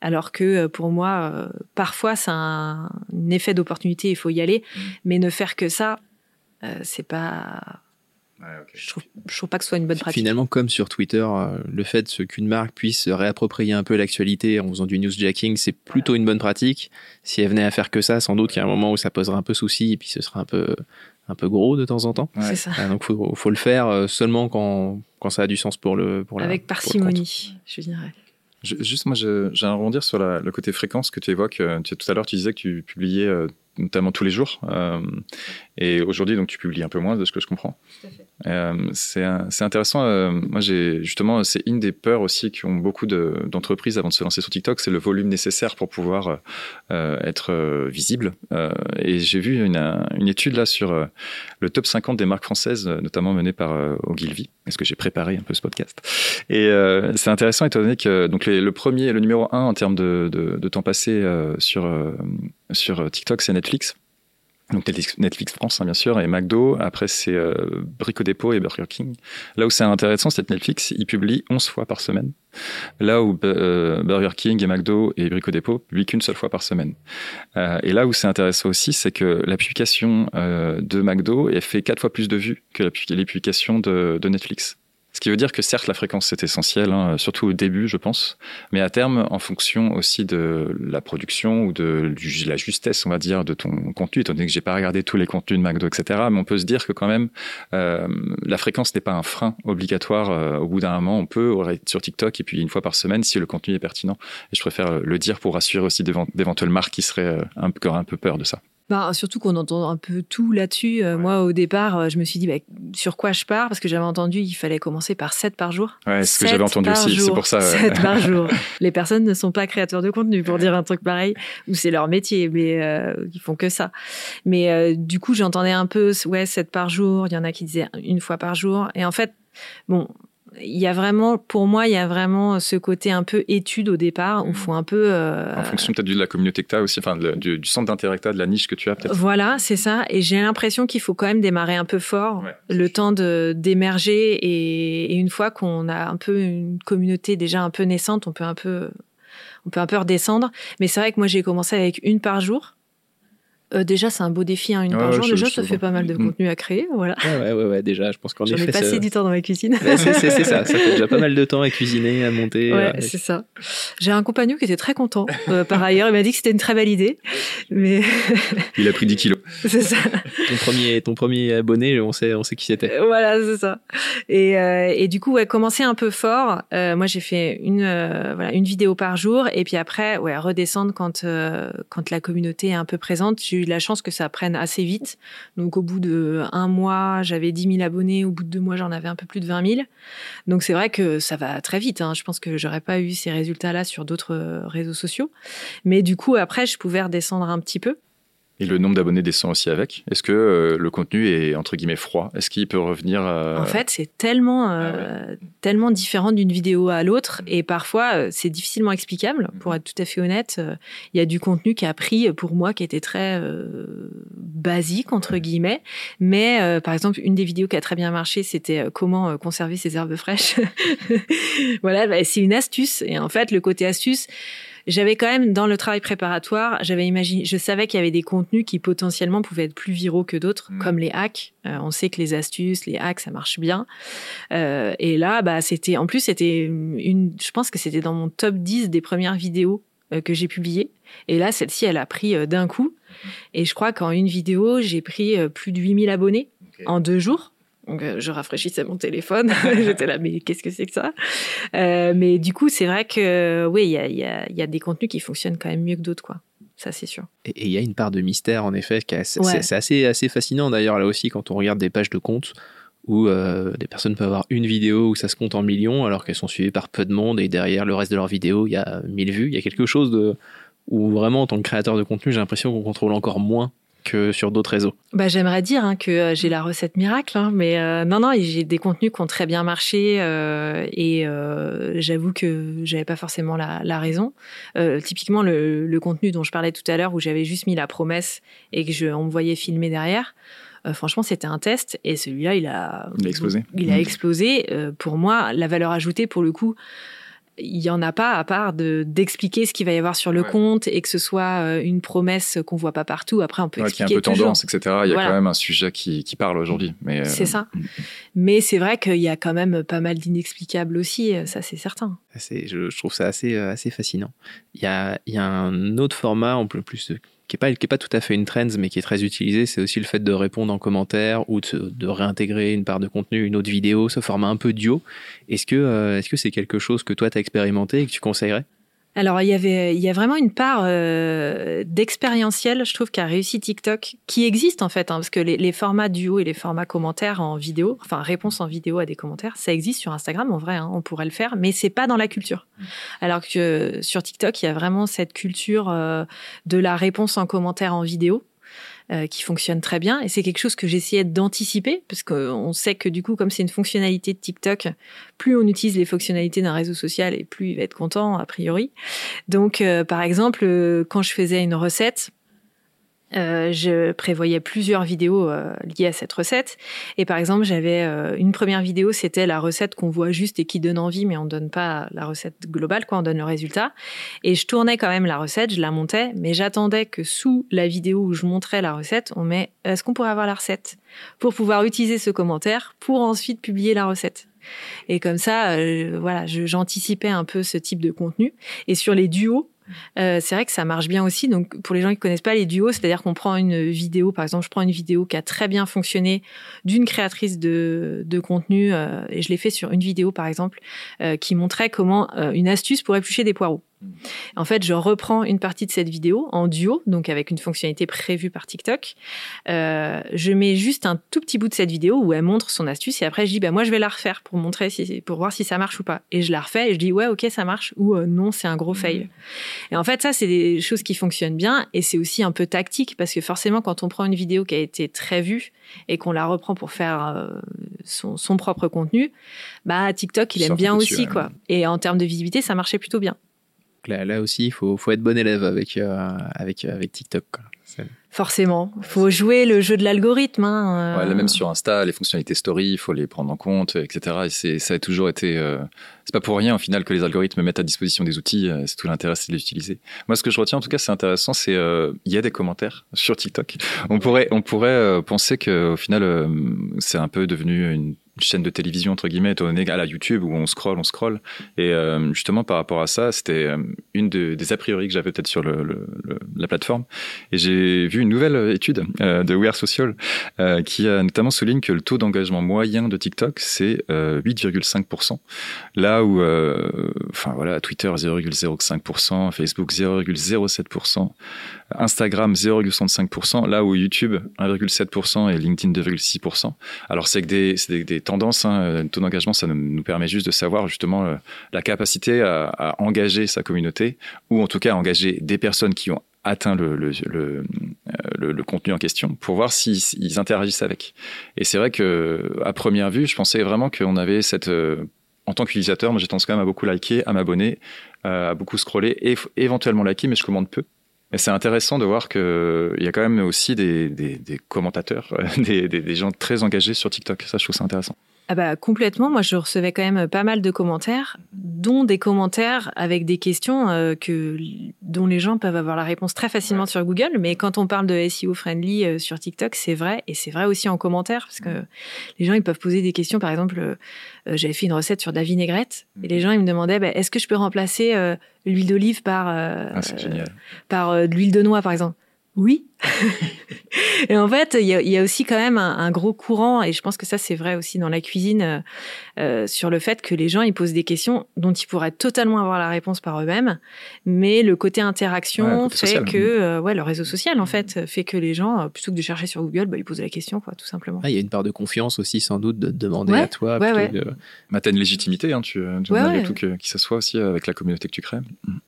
Alors que euh, pour moi, euh, parfois, c'est un, effet d'opportunité, il faut y aller, mm. mais ne faire que ça, c'est pas je, trouve, trouve pas que ce soit une bonne pratique. Finalement, comme sur Twitter, euh, le fait qu'une marque puisse réapproprier un peu l'actualité en faisant du newsjacking, c'est plutôt une bonne pratique. Si elle venait à faire que ça, sans doute qu'il y a un moment où ça poserait un peu souci et puis ce serait un peu, un peu gros de temps en temps. C'est ça. Euh, donc, faut, faut le faire euh, seulement quand, quand ça a du sens pour le pour Avec parcimonie, je dirais. Juste, moi, j'ai un rebondir sur le côté fréquence que tu évoques. Tu, tout à l'heure, tu disais que tu publiais notamment tous les jours. Euh, et aujourd'hui, donc, tu publies un peu moins de ce que je comprends. Euh, c'est intéressant. Euh, moi, j'ai justement, c'est une des peurs aussi qui ont beaucoup d'entreprises avant de se lancer sur TikTok, c'est le volume nécessaire pour pouvoir être visible. et j'ai vu une, une, étude là sur le top 50 des marques françaises, notamment menée par Ogilvy. Est-ce que j'ai préparé un peu ce podcast Et c'est intéressant étant donné que donc le premier, le numéro un en termes de, temps passé sur sur TikTok, c'est Netflix. Donc Netflix France, hein, bien sûr, et McDo. Après, c'est euh, Brico Dépôt et Burger King. Là où c'est intéressant, c'est que Netflix, il publie 11 fois par semaine. Là où euh, Burger King et McDo et Brico Dépôt publient qu'une seule fois par semaine. Euh, et là où c'est intéressant aussi, c'est que la publication de McDo est fait quatre fois plus de vues que la, les publications de Netflix. Ce qui veut dire que certes, la fréquence, c'est essentiel, hein, surtout au début, je pense, mais à terme, en fonction aussi de la production ou de la justesse, on va dire, de ton contenu, étant donné que j'ai pas regardé tous les contenus de McDo, etc., mais on peut se dire que quand même, euh, la fréquence n'est pas un frein obligatoire. Euh, au bout d'un moment, on peut sur TikTok et puis une fois par semaine si le contenu est pertinent. Et je préfère le dire pour rassurer aussi d'éventuelles marques qui seraient euh, un, qui un peu peur de ça. Bah, surtout qu'on entend un peu tout là-dessus. Euh, moi, au départ, euh, je me suis dit bah, sur quoi je pars? Parce que j'avais entendu qu'il fallait commencer par 7 par jour. Ouais, c'est ce que j'avais entendu aussi, c'est pour ça. 7 par jour. Les personnes ne sont pas créateurs de contenu pour dire un truc pareil, ou c'est leur métier, mais euh, ils font que ça. Mais euh, du coup, j'entendais un peu, ouais, 7 par jour. Il y en a qui disaient une fois par jour. Et en fait, bon, il y a vraiment, pour moi, il y a vraiment ce côté un peu étude au départ, où il faut un peu... Euh, en fonction peut-être de la communauté que tu as aussi, enfin du, centre d'intérêt que tu as, de la niche que tu as peut-être. Voilà, c'est ça. Et j'ai l'impression qu'il faut quand même démarrer un peu fort, le temps de d'émerger. Et, et, une fois qu'on a un peu une communauté déjà un peu naissante, on peut un peu, on peut un peu redescendre. Mais c'est vrai que moi, j'ai commencé avec une par jour. Euh, déjà, c'est un beau défi, hein, une par jour. Déjà, ça fait pas mal de contenu à créer. Voilà. Ouais, ouais, ouais, déjà, je pense qu'en effet. J'en ai passé du temps dans ma cuisine. c'est ça, ça fait déjà pas mal de temps à cuisiner, à monter. Ouais, c'est ça. J'ai un compagnon qui était très content. Euh, par ailleurs, il m'a dit que c'était une très belle idée. Mais. il a pris 10 kilos. C'est ça. Ton premier, ton premier abonné, on sait, on sait qui c'était. Voilà, c'est ça. Et, euh, et du coup, ouais, commencer un peu fort. moi, j'ai fait une, voilà, une vidéo par jour. Et puis après, ouais, redescendre quand, quand la communauté est un peu présente eu la chance que ça prenne assez vite. Donc au bout de un mois, j'avais 10 000 abonnés. Au bout de deux mois, j'en avais un peu plus de 20 000. Donc c'est vrai que ça va très vite. Hein. Je pense que j'aurais pas eu ces résultats-là sur d'autres réseaux sociaux. Mais du coup, après, je pouvais redescendre un petit peu. Et le nombre d'abonnés descend aussi avec. Est-ce que euh, le contenu est entre guillemets froid? Est-ce qu'il peut revenir En fait, c'est tellement, ah tellement différent d'une vidéo à l'autre et parfois c'est difficilement explicable. Pour être tout à fait honnête, il y a du contenu qui a pris pour moi qui était très basique entre guillemets. Mais par exemple, une des vidéos qui a très bien marché, c'était comment conserver ses herbes fraîches. voilà, bah, c'est une astuce. Et en fait, le côté astuce j'avais quand même dans le travail préparatoire, j'avais imaginé, je savais qu'il y avait des contenus qui potentiellement pouvaient être plus viraux que d'autres, mm. comme les hacks. Euh, on sait que les astuces, les hacks, ça marche bien. Euh, et là, bah, c'était, en plus, c'était une, je pense que c'était dans mon top 10 des premières vidéos euh, que j'ai publiées. Et là, celle-ci, elle a pris d'un coup. Mm. Et je crois qu'en une vidéo, j'ai pris plus de 8000 abonnés en deux jours. Donc, euh, je rafraîchissais mon téléphone. J'étais là, mais qu'est-ce que c'est que ça? Euh, Mais du coup, c'est vrai que oui, il y a, y, a, y a, des contenus qui fonctionnent quand même mieux que d'autres, quoi. Ça, c'est sûr. Et il y a une part de mystère, en effet, qui c'est assez, assez fascinant d'ailleurs, là aussi, quand on regarde des pages de compte où euh, des personnes peuvent avoir une vidéo où ça se compte en millions alors qu'elles sont suivies par peu de monde et derrière le reste de leur vidéo, il y a 1000 vues. Il y a quelque chose de où vraiment, en tant que créateur de contenu, j'ai l'impression qu'on contrôle encore moins que sur d'autres réseaux bah, J'aimerais dire hein, que euh, j'ai la recette miracle, hein, mais euh, non, non, j'ai des contenus qui ont très bien marché euh, et j'avoue que j'avais pas forcément la, raison. typiquement, le, contenu dont je parlais tout à l'heure, où j'avais juste mis la promesse et que je, on me voyait filmer derrière, franchement, c'était un test et celui-là, il a, il a explosé. Il a mmh. explosé. pour moi, la valeur ajoutée, pour le coup, il y en a pas à part de d'expliquer ce qu'il va y avoir sur le compte et que ce soit euh, une promesse qu'on voit pas partout. Après, on peut expliquer qui est un peu tendance, etc. Il y a quand même un sujet qui, qui parle aujourd'hui. Mais euh, c'est ça. Mm. Mais c'est vrai qu'il y a quand même pas mal d'inexplicables aussi. Euh, ça, c'est certain. Je, je, trouve ça assez assez fascinant. Il y a il y a un autre format en plus qui est pas qui est pas tout à fait une trend mais qui est très utilisé, c'est aussi le fait de répondre en commentaire ou de, réintégrer une part de contenu, une autre vidéo, ce format un peu duo. Est-ce que euh, est-ce que c'est quelque chose que toi tu as expérimenté et que tu conseillerais? Alors il y avait, il y a vraiment une part euh, d'expérientiel, je trouve, qui a réussi TikTok, qui existe en fait, hein, parce que les, les, formats duo et les formats commentaires en vidéo, enfin réponse en vidéo à des commentaires, ça existe sur Instagram en vrai, hein, on pourrait le faire, mais c'est pas dans la culture. Mmh. Alors que sur TikTok, il y a vraiment cette culture euh, de la réponse en commentaire en vidéo. Euh, qui fonctionne très bien. Et c'est quelque chose que j'essayais d'anticiper, parce qu'on sait que du coup, comme c'est une fonctionnalité de TikTok, plus on utilise les fonctionnalités d'un réseau social et plus il va être content, a priori. Donc, euh, par exemple, euh, quand je faisais une recette, euh, je prévoyais plusieurs vidéos euh, liées à cette recette. Et par exemple, j'avais euh, une première vidéo, c'était la recette qu'on voit juste et qui donne envie, mais on donne pas la recette globale, quoi, on donne le résultat. Et je tournais quand même la recette, je la montais, mais j'attendais que sous la vidéo où je montrais la recette, on met est-ce qu'on pourrait avoir la recette pour pouvoir utiliser ce commentaire pour ensuite publier la recette. Et comme ça, voilà, j'anticipais un peu ce type de contenu. Et sur les duos, euh, c'est vrai que ça marche bien aussi. Donc, pour les gens qui connaissent pas les duos, c'est-à-dire qu'on prend une vidéo, par exemple, je prends une vidéo qui a très bien fonctionné d'une créatrice de, de contenu, euh, et je l'ai fait sur une vidéo, par exemple, euh, qui montrait comment une astuce pour éplucher des poireaux. En fait, je reprends une partie de cette vidéo en duo, donc avec une fonctionnalité prévue par TikTok. Euh, je mets juste un tout petit bout de cette vidéo où elle montre son astuce et après je dis bah moi je vais la refaire pour montrer si, pour voir si ça marche ou pas. Et je la refais et je dis ouais ok ça marche ou euh, non c'est un gros fail. Et en fait ça c'est des choses qui fonctionnent bien et c'est aussi un peu tactique parce que forcément quand on prend une vidéo qui a été très vue et qu'on la reprend pour faire euh, son, son, propre contenu, bah TikTok il aime bien aussi quoi. Et en termes de visibilité ça marchait plutôt bien. Là, là aussi, il faut, faut, être bon élève avec, euh, avec, avec TikTok. Forcément, il faut jouer le jeu de l'algorithme. Hein, euh. même sur Insta, les fonctionnalités story, il faut les prendre en compte, etc. Et ça a toujours été. Euh, c'est pas pour rien au final que les algorithmes mettent à disposition des outils. c'est tout l'intérêt, c'est de les utiliser. Moi, ce que je retiens en tout cas, c'est intéressant, c'est il y a des commentaires sur TikTok. On pourrait, on pourrait penser que au final, c'est un peu devenu une chaîne de télévision entre guillemets étant donné à la YouTube où on scroll, on scroll. Et euh, justement par rapport à ça, c'était euh, une des a priori que j'avais peut-être sur le, la plateforme. Et j'ai vu une nouvelle étude euh, de We Are Social qui a notamment souligne que le taux d'engagement moyen de TikTok c'est 8,5%. Là où, enfin voilà, Twitter 0,05%, Facebook 0,07%. Instagram 0,65%, là où YouTube 1,7% et LinkedIn 2,6%. Alors c'est que des, des, tendances, hein, le taux d'engagement, ça nous permet juste de savoir justement euh, la capacité à, engager sa communauté, ou en tout cas à engager des personnes qui ont atteint le, euh, contenu en question pour voir s'ils interagissent avec. Et c'est vrai que à première vue, je pensais vraiment qu'on avait cette euh, en tant qu'utilisateur, moi j'ai tendance quand même à beaucoup liker, à m'abonner, à beaucoup scroller et éventuellement liker, mais je commande peu. Et c'est intéressant de voir qu'il y a quand même aussi des commentateurs, des, des, gens très engagés sur TikTok. Ça, je trouve ça intéressant. Ah bah complètement. Moi, je recevais quand même pas mal de commentaires, dont des commentaires avec des questions euh, que dont les gens peuvent avoir la réponse très facilement sur Google. Mais quand on parle de SEO friendly euh, sur TikTok, c'est vrai. Et c'est vrai aussi en commentaire parce que les gens ils peuvent poser des questions. Par exemple, euh, j'avais fait une recette sur de la vinaigrette et les gens ils me demandaient bah, est-ce que je peux remplacer l'huile d'olive par ah, par de l'huile de noix par exemple? Oui. et en fait, il y, a, aussi quand même un, gros courant, et je pense que ça c'est vrai aussi dans la cuisine, euh, euh, sur le fait que les gens ils posent des questions dont ils pourraient totalement avoir la réponse par eux-mêmes, mais le côté interaction fait que, euh, ouais, le réseau social en fait fait que les gens, plutôt que de chercher sur Google, bah, ils posent la question, quoi, tout simplement. Ah, il y a une part de confiance aussi sans doute de demander à toi. Ouais, de... Bah, une légitimité, hein, tu, tu malgré tout que, qui s'assoit aussi avec la communauté que tu crées.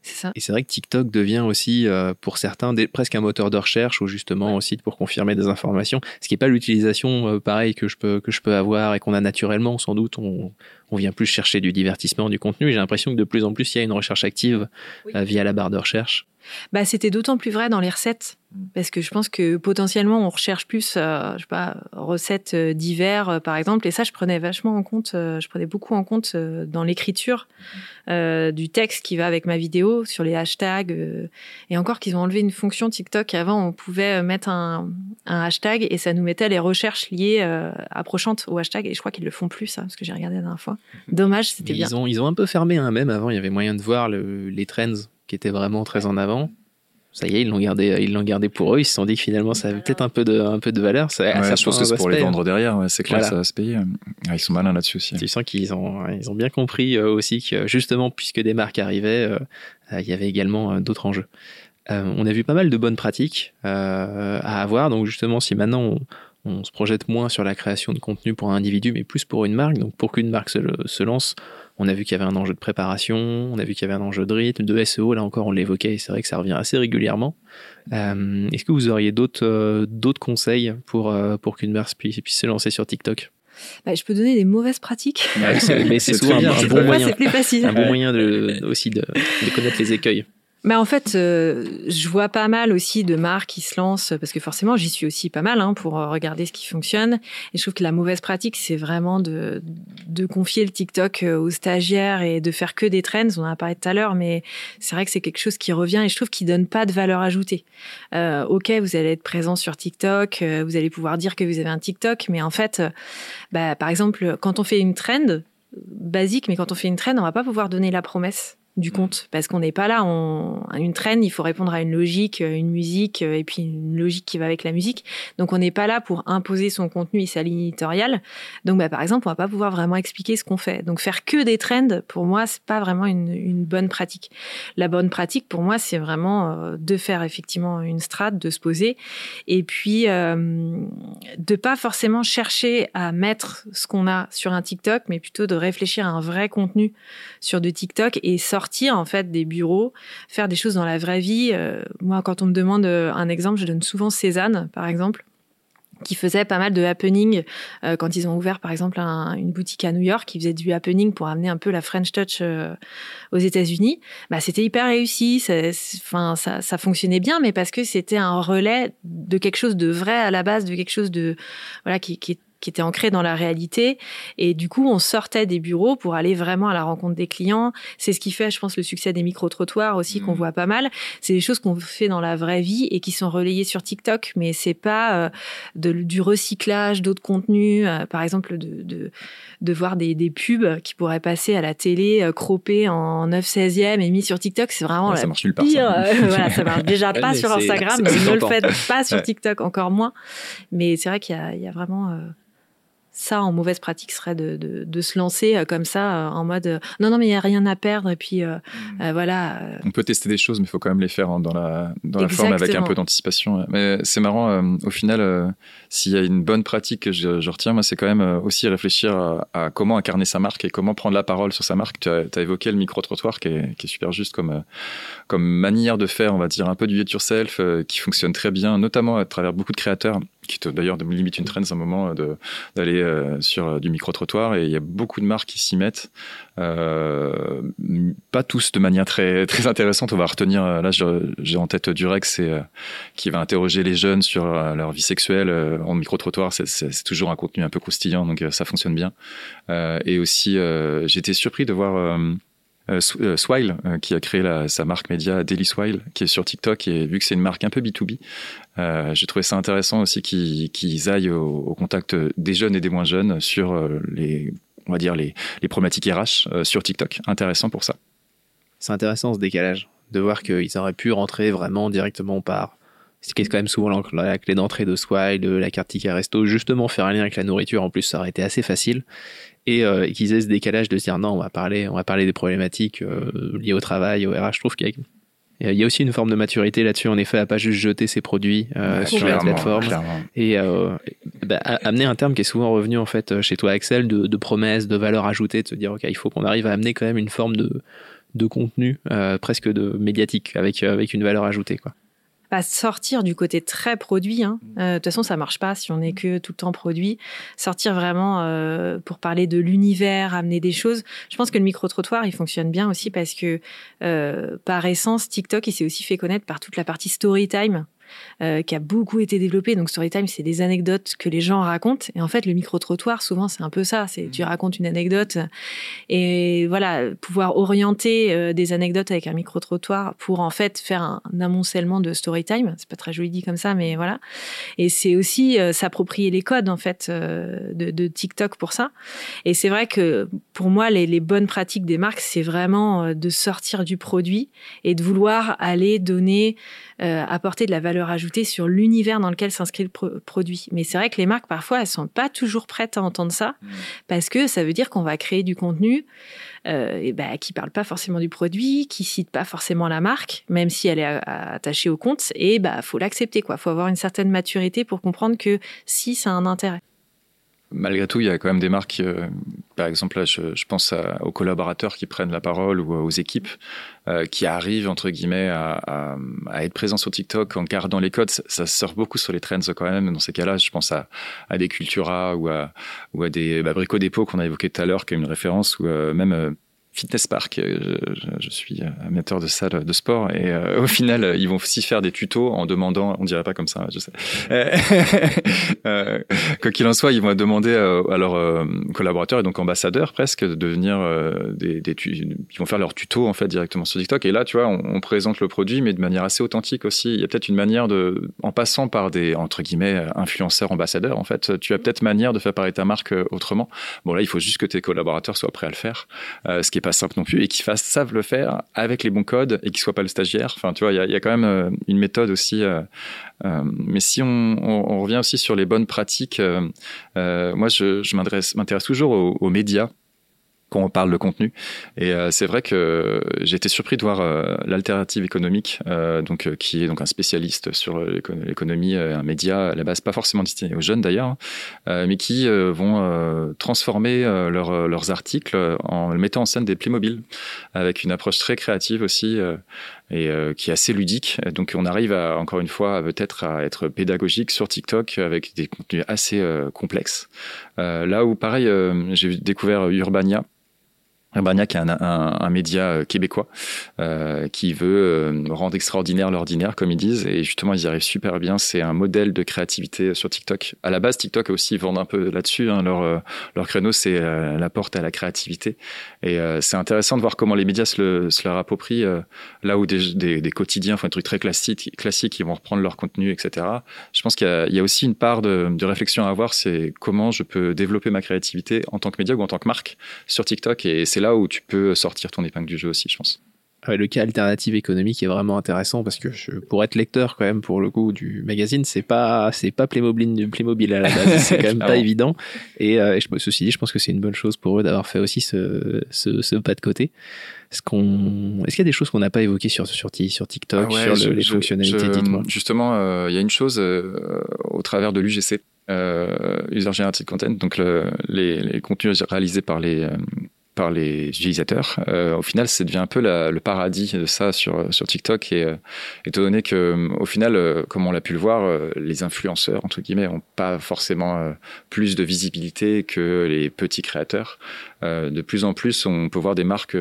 C'est ça. Et c'est vrai que TikTok devient aussi pour certains presque un moteur de recherche justement aussi pour confirmer des informations, ce qui n'est pas l'utilisation euh, pareil que je peux que je peux avoir et qu'on a naturellement sans doute. On, on vient plus chercher du divertissement, du contenu. J'ai l'impression que de plus en plus il y a une recherche active euh, via la barre de recherche. Bah, c'était d'autant plus vrai dans les recettes. Parce que je pense que potentiellement, on recherche plus, euh, je sais pas, recettes euh, d'hiver, euh, par exemple. Et ça, je prenais vachement en compte, je prenais beaucoup en compte dans l'écriture du texte qui va avec ma vidéo, sur les hashtags. et encore qu'ils ont enlevé une fonction TikTok. Avant, on pouvait mettre un, hashtag et ça nous mettait les recherches liées approchantes au hashtag. Et je crois qu'ils le font plus, ça, parce que j'ai regardé la dernière fois. Dommage, c'était bien. Ils ont, ils ont un peu fermé, hein, même avant, il y avait moyen de voir les trends qui était vraiment très en avant. Ça y est, ils l'ont gardé, ils l'ont gardé pour eux. Ils se sont dit que finalement, ça avait peut-être un peu de, un peu de valeur. Ça, je pense que c'est pour les vendre derrière. c'est clair, ça va se payer. Ah, ils sont malins là-dessus aussi. Tu sens qu'ils ont, ils ont bien compris euh, aussi que justement, puisque des marques arrivaient, euh, euh, il y avait également d'autres enjeux. on a vu pas mal de bonnes pratiques à avoir. Donc justement, si maintenant on, on, se projette moins sur la création de contenu pour un individu, mais plus pour une marque. Donc pour qu'une marque se, se lance, on a vu qu'il y avait un enjeu de préparation, on a vu qu'il y avait un enjeu de rythme, de SEO, là encore on l'évoquait, et c'est vrai que ça revient assez régulièrement. Euh, est-ce que vous auriez d'autres euh, d'autres conseils pour, euh, pour qu'une marque puisse, puisse se lancer sur TikTok? Bah, je peux donner des mauvaises pratiques. mais c'est souvent un, bon moyen, plus facile. un bon moyen de, aussi de, de connaître les écueils. Mais en fait, euh, je vois pas mal aussi de marques qui se lancent, parce que forcément, j'y suis aussi pas mal hein, pour euh, regarder ce qui fonctionne. Et je trouve que la mauvaise pratique, c'est vraiment de, de confier le TikTok euh, aux stagiaires et de faire que des trends. On en a parlé tout à l'heure, mais c'est vrai que c'est quelque chose qui revient et je trouve qu'il donne pas de valeur ajoutée. Euh, ok, vous allez être présent sur TikTok, vous allez pouvoir dire que vous avez un TikTok, mais en fait, bah, par exemple, quand on fait une trend, basique, mais quand on fait une trend, on va pas pouvoir donner la promesse du mm. compte parce qu'on n'est pas là on une traîne il faut répondre à une logique euh, une musique euh, et puis une logique qui va avec la musique. Donc on n'est pas là pour imposer son contenu et sa ligne éditoriale. Donc bah, par exemple on va pas pouvoir vraiment expliquer ce qu'on fait. Donc faire que des trends pour moi c'est pas vraiment une, une, bonne pratique. La bonne pratique pour moi c'est vraiment euh, de faire effectivement une strate de se poser et puis euh, de pas forcément chercher à mettre ce qu'on a sur un TikTok mais plutôt de réfléchir à un vrai contenu sur de TikTok et sortir sortir en fait des bureaux, faire des choses dans la vraie vie. Euh, moi, quand on me demande euh, un exemple, je donne souvent Cézanne, par exemple qui faisait pas mal de happening euh, quand ils ont ouvert par exemple une boutique à New York qui faisait du happening pour amener un peu la French touch aux États-Unis bah c'était hyper réussi enfin ça, ça, fonctionnait bien mais parce que c'était un relais de quelque chose de vrai à la base de quelque chose de voilà qui, qui était ancré dans la réalité. Et du coup, on sortait des bureaux pour aller vraiment à la rencontre des clients. C'est ce qui fait, je pense, le succès des micro-trottoirs aussi qu'on mmh. voit pas mal. C'est des choses qu'on fait dans la vraie vie et qui sont relayées sur TikTok, mais c'est pas euh, de, du recyclage d'autres contenus. Euh, par exemple, de, de, de voir des, des, pubs qui pourraient passer à la télé euh, croppées en 9 16e et mis sur TikTok. C'est vraiment la ça marche pire. Ça. voilà, ça marche déjà pas sur Instagram, mais ne le faites pas sur TikTok, encore moins. Mais c'est vrai qu'il y, y a, vraiment ça, en mauvaise pratique, serait de, de, se lancer euh, comme ça, euh, en mode euh, non, non, mais il n'y a rien à perdre. Et puis, mm. voilà. On peut tester des choses, mais il faut quand même les faire dans la, dans la forme avec un peu d'anticipation. Mais c'est marrant, au final, s'il y a une bonne pratique que je, retiens, moi, c'est quand même aussi réfléchir à, comment incarner sa marque et comment prendre la parole sur sa marque. Tu as, évoqué le micro-trottoir qui est, qui est, super juste comme, comme manière de faire, on va dire, un peu du it yourself, qui fonctionne très bien, notamment à travers beaucoup de créateurs qui d'ailleurs me limite une traîne, c'est un moment d'aller euh, sur euh, du micro-trottoir et il y a beaucoup de marques qui s'y mettent. Euh, pas tous de manière très, très intéressante. On va retenir, là j'ai en tête Durex qui va interroger les jeunes sur leur vie sexuelle en micro-trottoir. C'est toujours un contenu un peu croustillant, donc ça fonctionne bien. et aussi, j'étais surpris de voir Swile, euh, qui a créé sa marque média Daily Swile, qui est sur TikTok, et vu que c'est une marque un peu B2B, j'ai trouvé ça intéressant aussi qu'ils aillent au, contact des jeunes et des moins jeunes sur les, on va dire, les, problématiques RH sur TikTok. Intéressant pour ça. C'est intéressant ce décalage, de voir qu'ils auraient pu rentrer vraiment directement par ce qui est quand même souvent la, clé d'entrée de Swile, la carte ticket resto, justement faire un lien avec la nourriture, en plus ça aurait été assez facile et, qu'ils aient ce décalage de se dire non, on va parler, on va parler des problématiques euh, liées au travail, au RH. Je trouve qu'il y a aussi une forme de maturité là-dessus, en effet, à pas juste jeter ses produits euh, sur la plateforme. et euh, bah, amener un terme qui est souvent revenu en fait chez toi, Axel, de, de promesse, de valeur ajoutée, de se dire ok, il faut qu'on arrive à amener quand même une forme de de contenu presque de médiatique avec avec une valeur ajoutée quoi sortir du côté très produit. Hein. Mm. Euh, de toute façon, ça marche pas si on est que tout le temps produit. Sortir vraiment euh, pour parler de l'univers, amener des choses. Je pense que le micro-trottoir, il fonctionne bien aussi parce que euh, par essence, TikTok, il s'est aussi fait connaître par toute la partie story time. Euh, qui a beaucoup été développé. Donc Storytime, c'est des anecdotes que les gens racontent. Et en fait, le micro-trottoir, souvent, c'est un peu ça. C'est tu mmh. racontes une anecdote et voilà, pouvoir orienter euh, des anecdotes avec un micro-trottoir pour en fait faire un, amoncellement de Storytime. C'est pas très joli dit comme ça, mais voilà. Et c'est aussi euh, s'approprier les codes en fait de, de, TikTok pour ça. Et c'est vrai que pour moi, les, les bonnes pratiques des marques, c'est vraiment de sortir du produit et de vouloir aller donner, apporter de la valeur rajouter sur l'univers dans lequel s'inscrit le produit. Mais c'est vrai que les marques, parfois, elles sont pas toujours prêtes à entendre ça, mmh. parce que ça veut dire qu'on va créer du contenu euh, et bah, qui parle pas forcément du produit, qui cite pas forcément la marque, même si elle est attachée au compte. Et bah, faut l'accepter, quoi. Faut avoir une certaine maturité pour comprendre que si ça a un intérêt malgré tout, il y a quand même des marques, euh, par exemple, là, je, pense aux collaborateurs qui prennent la parole ou aux équipes euh, qui arrivent, entre guillemets, à, être présents sur TikTok en gardant les codes. Ça, sort beaucoup sur les trends quand même. Dans ces cas-là, je pense à, des Cultura ou à, ou à des bah, Dépôt qu'on a évoqué tout à l'heure, qui est une référence, ou euh, même Fitness Park. Je, je, suis amateur de salle de sport et euh, au final, ils vont aussi faire des tutos en demandant, on dirait pas comme ça, je sais. euh, quoi qu'il en soit, ils vont demander à, leurs euh, collaborateurs et donc ambassadeurs presque de devenir euh, des, des ils vont faire leurs tutos en fait directement sur TikTok. Et là, tu vois, on, présente le produit, mais de manière assez authentique aussi. Il y a peut-être une manière de, en passant par des entre guillemets influenceurs ambassadeurs, en fait, tu as peut-être manière de faire parler ta marque autrement. Bon là, il faut juste que tes collaborateurs soient prêts à le faire, ce qui pas simple non plus et qui fassent, savent le faire avec les bons codes et qui soient pas le stagiaire. Enfin, tu vois, il y a, quand même euh, une méthode aussi. Euh, euh, mais si on, revient aussi sur les bonnes pratiques, moi, je, je m'intéresse toujours aux médias quand on parle de contenu. Et euh, c'est vrai que j'ai été surpris de voir euh, l'alternative économique, euh, donc qui est donc un spécialiste sur l'économie, un média à la base pas forcément destiné aux jeunes d'ailleurs, hein, mais qui vont transformer leurs articles en mettant en scène des Playmobil avec une approche très créative aussi et qui est assez ludique. Donc on arrive à, encore une fois peut-être à être pédagogique sur TikTok avec des contenus assez complexes. là où pareil, j'ai découvert Urbania Urbania, qui est un, un, un média euh, québécois euh, qui veut euh, rendre extraordinaire l'ordinaire, comme ils disent, et justement ils y arrivent super bien. C'est un modèle de créativité sur TikTok. À la base, TikTok aussi vendent un peu là-dessus. Hein. Leur, euh, leur créneau, c'est la porte à la créativité, et c'est intéressant de voir comment les médias se, le, se leur approprient là où des, des, des, quotidiens font des trucs très classiques, classiques, ils vont reprendre leur contenu, etc. Je pense qu'il y, y, a aussi une part de, de réflexion à avoir, c'est comment je peux développer ma créativité en tant que média ou en tant que marque sur TikTok, et c'est là où tu peux sortir ton épingle du jeu aussi, je pense. le cas alternative économique est vraiment intéressant parce que je, pour être lecteur quand même pour le coup du magazine, c'est pas c'est pas Playmobil, Playmobil à la base, c'est quand même pas évident. Et, euh, je, ceci dit, je pense que c'est une bonne chose pour eux d'avoir fait aussi ce, ce, ce, pas de côté. Est-ce qu'on est-ce qu'il y a des choses qu'on n'a pas évoquées sur sur, sur TikTok, ah sur les fonctionnalités Dites-moi. Justement, euh, il y a une chose euh, au travers de l'UGC. User Generated Content, donc le, les, les, contenus réalisés par les, par les utilisateurs. Euh, au final, ça devient un peu le paradis de ça sur, sur TikTok. Et euh, étant donné que, au final, euh, comme on l'a pu le voir, euh, les influenceurs, entre guillemets, n'ont pas forcément plus de visibilité que les petits créateurs. de plus en plus, on peut voir des marques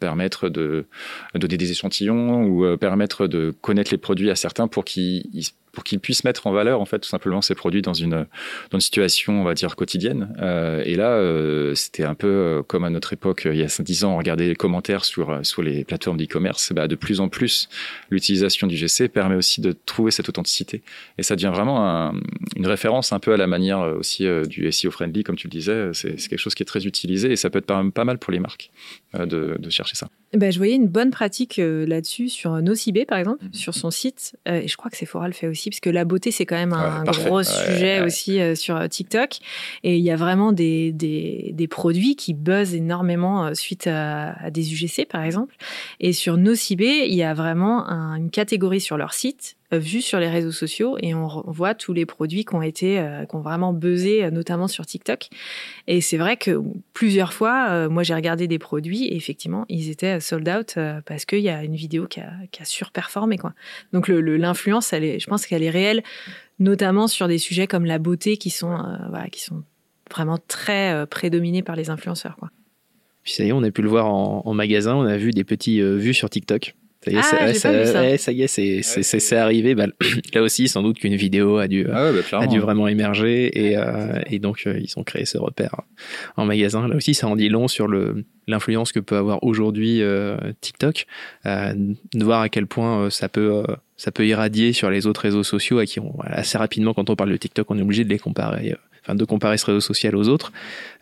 permettre de donner des échantillons ou permettre de connaître les produits à certains pour qu'ils pour qu'ils puissent mettre en valeur en fait tout simplement ces produits dans une dans une situation on va dire quotidienne. Euh, et là euh, c'était un peu euh, comme à notre époque il y a 10 ans on regardait les commentaires sur euh, sur les plateformes d'e-commerce bah, de plus en plus l'utilisation du GC permet aussi de trouver cette authenticité. Et ça devient vraiment un, une référence un peu à la manière aussi du SEO friendly comme tu le disais. C'est quelque chose qui est très utilisé et ça peut être pas, pas mal pour les marques de, de chercher ça ben, je voyais une bonne pratique là-dessus sur Nocibé, par exemple, mmh. sur son site. et je crois que Sephora le fait aussi parce que la beauté, c'est quand même un gros sujet aussi euh, sur euh, TikTok. Et il y a vraiment des, des, des produits qui buzzent énormément euh, suite à, des UGC, par exemple. Et sur Nocibé, il y a vraiment une catégorie sur leur site vue sur les réseaux sociaux et on voit tous les produits qui ont été, qui ont vraiment buzzé, notamment sur TikTok. Et c'est vrai que plusieurs fois, moi j'ai regardé des produits et effectivement ils étaient sold out parce qu'il y a une vidéo qui a, surperformé quoi. Donc l'influence, je pense qu'elle est réelle, notamment sur des sujets comme la beauté qui sont, euh, voilà, qui sont vraiment très euh, prédominés par les influenceurs. Quoi. Puis ça y est, on a pu le voir en, magasin, on a vu des petits euh, vues sur TikTok. Ça y est, ah, ça, ça. y est, c'est arrivé. Bah, là aussi, sans doute qu'une vidéo a dû, ah bah, a dû vraiment émerger et, et donc ils ont créé ce repère en magasin. Là aussi, ça en dit long sur le l'influence que peut avoir aujourd'hui TikTok, de voir à quel point ça peut ça peut irradier sur les autres réseaux sociaux à qui on, assez rapidement quand on parle de TikTok on est obligé de les comparer euh, enfin de comparer ce réseau social aux autres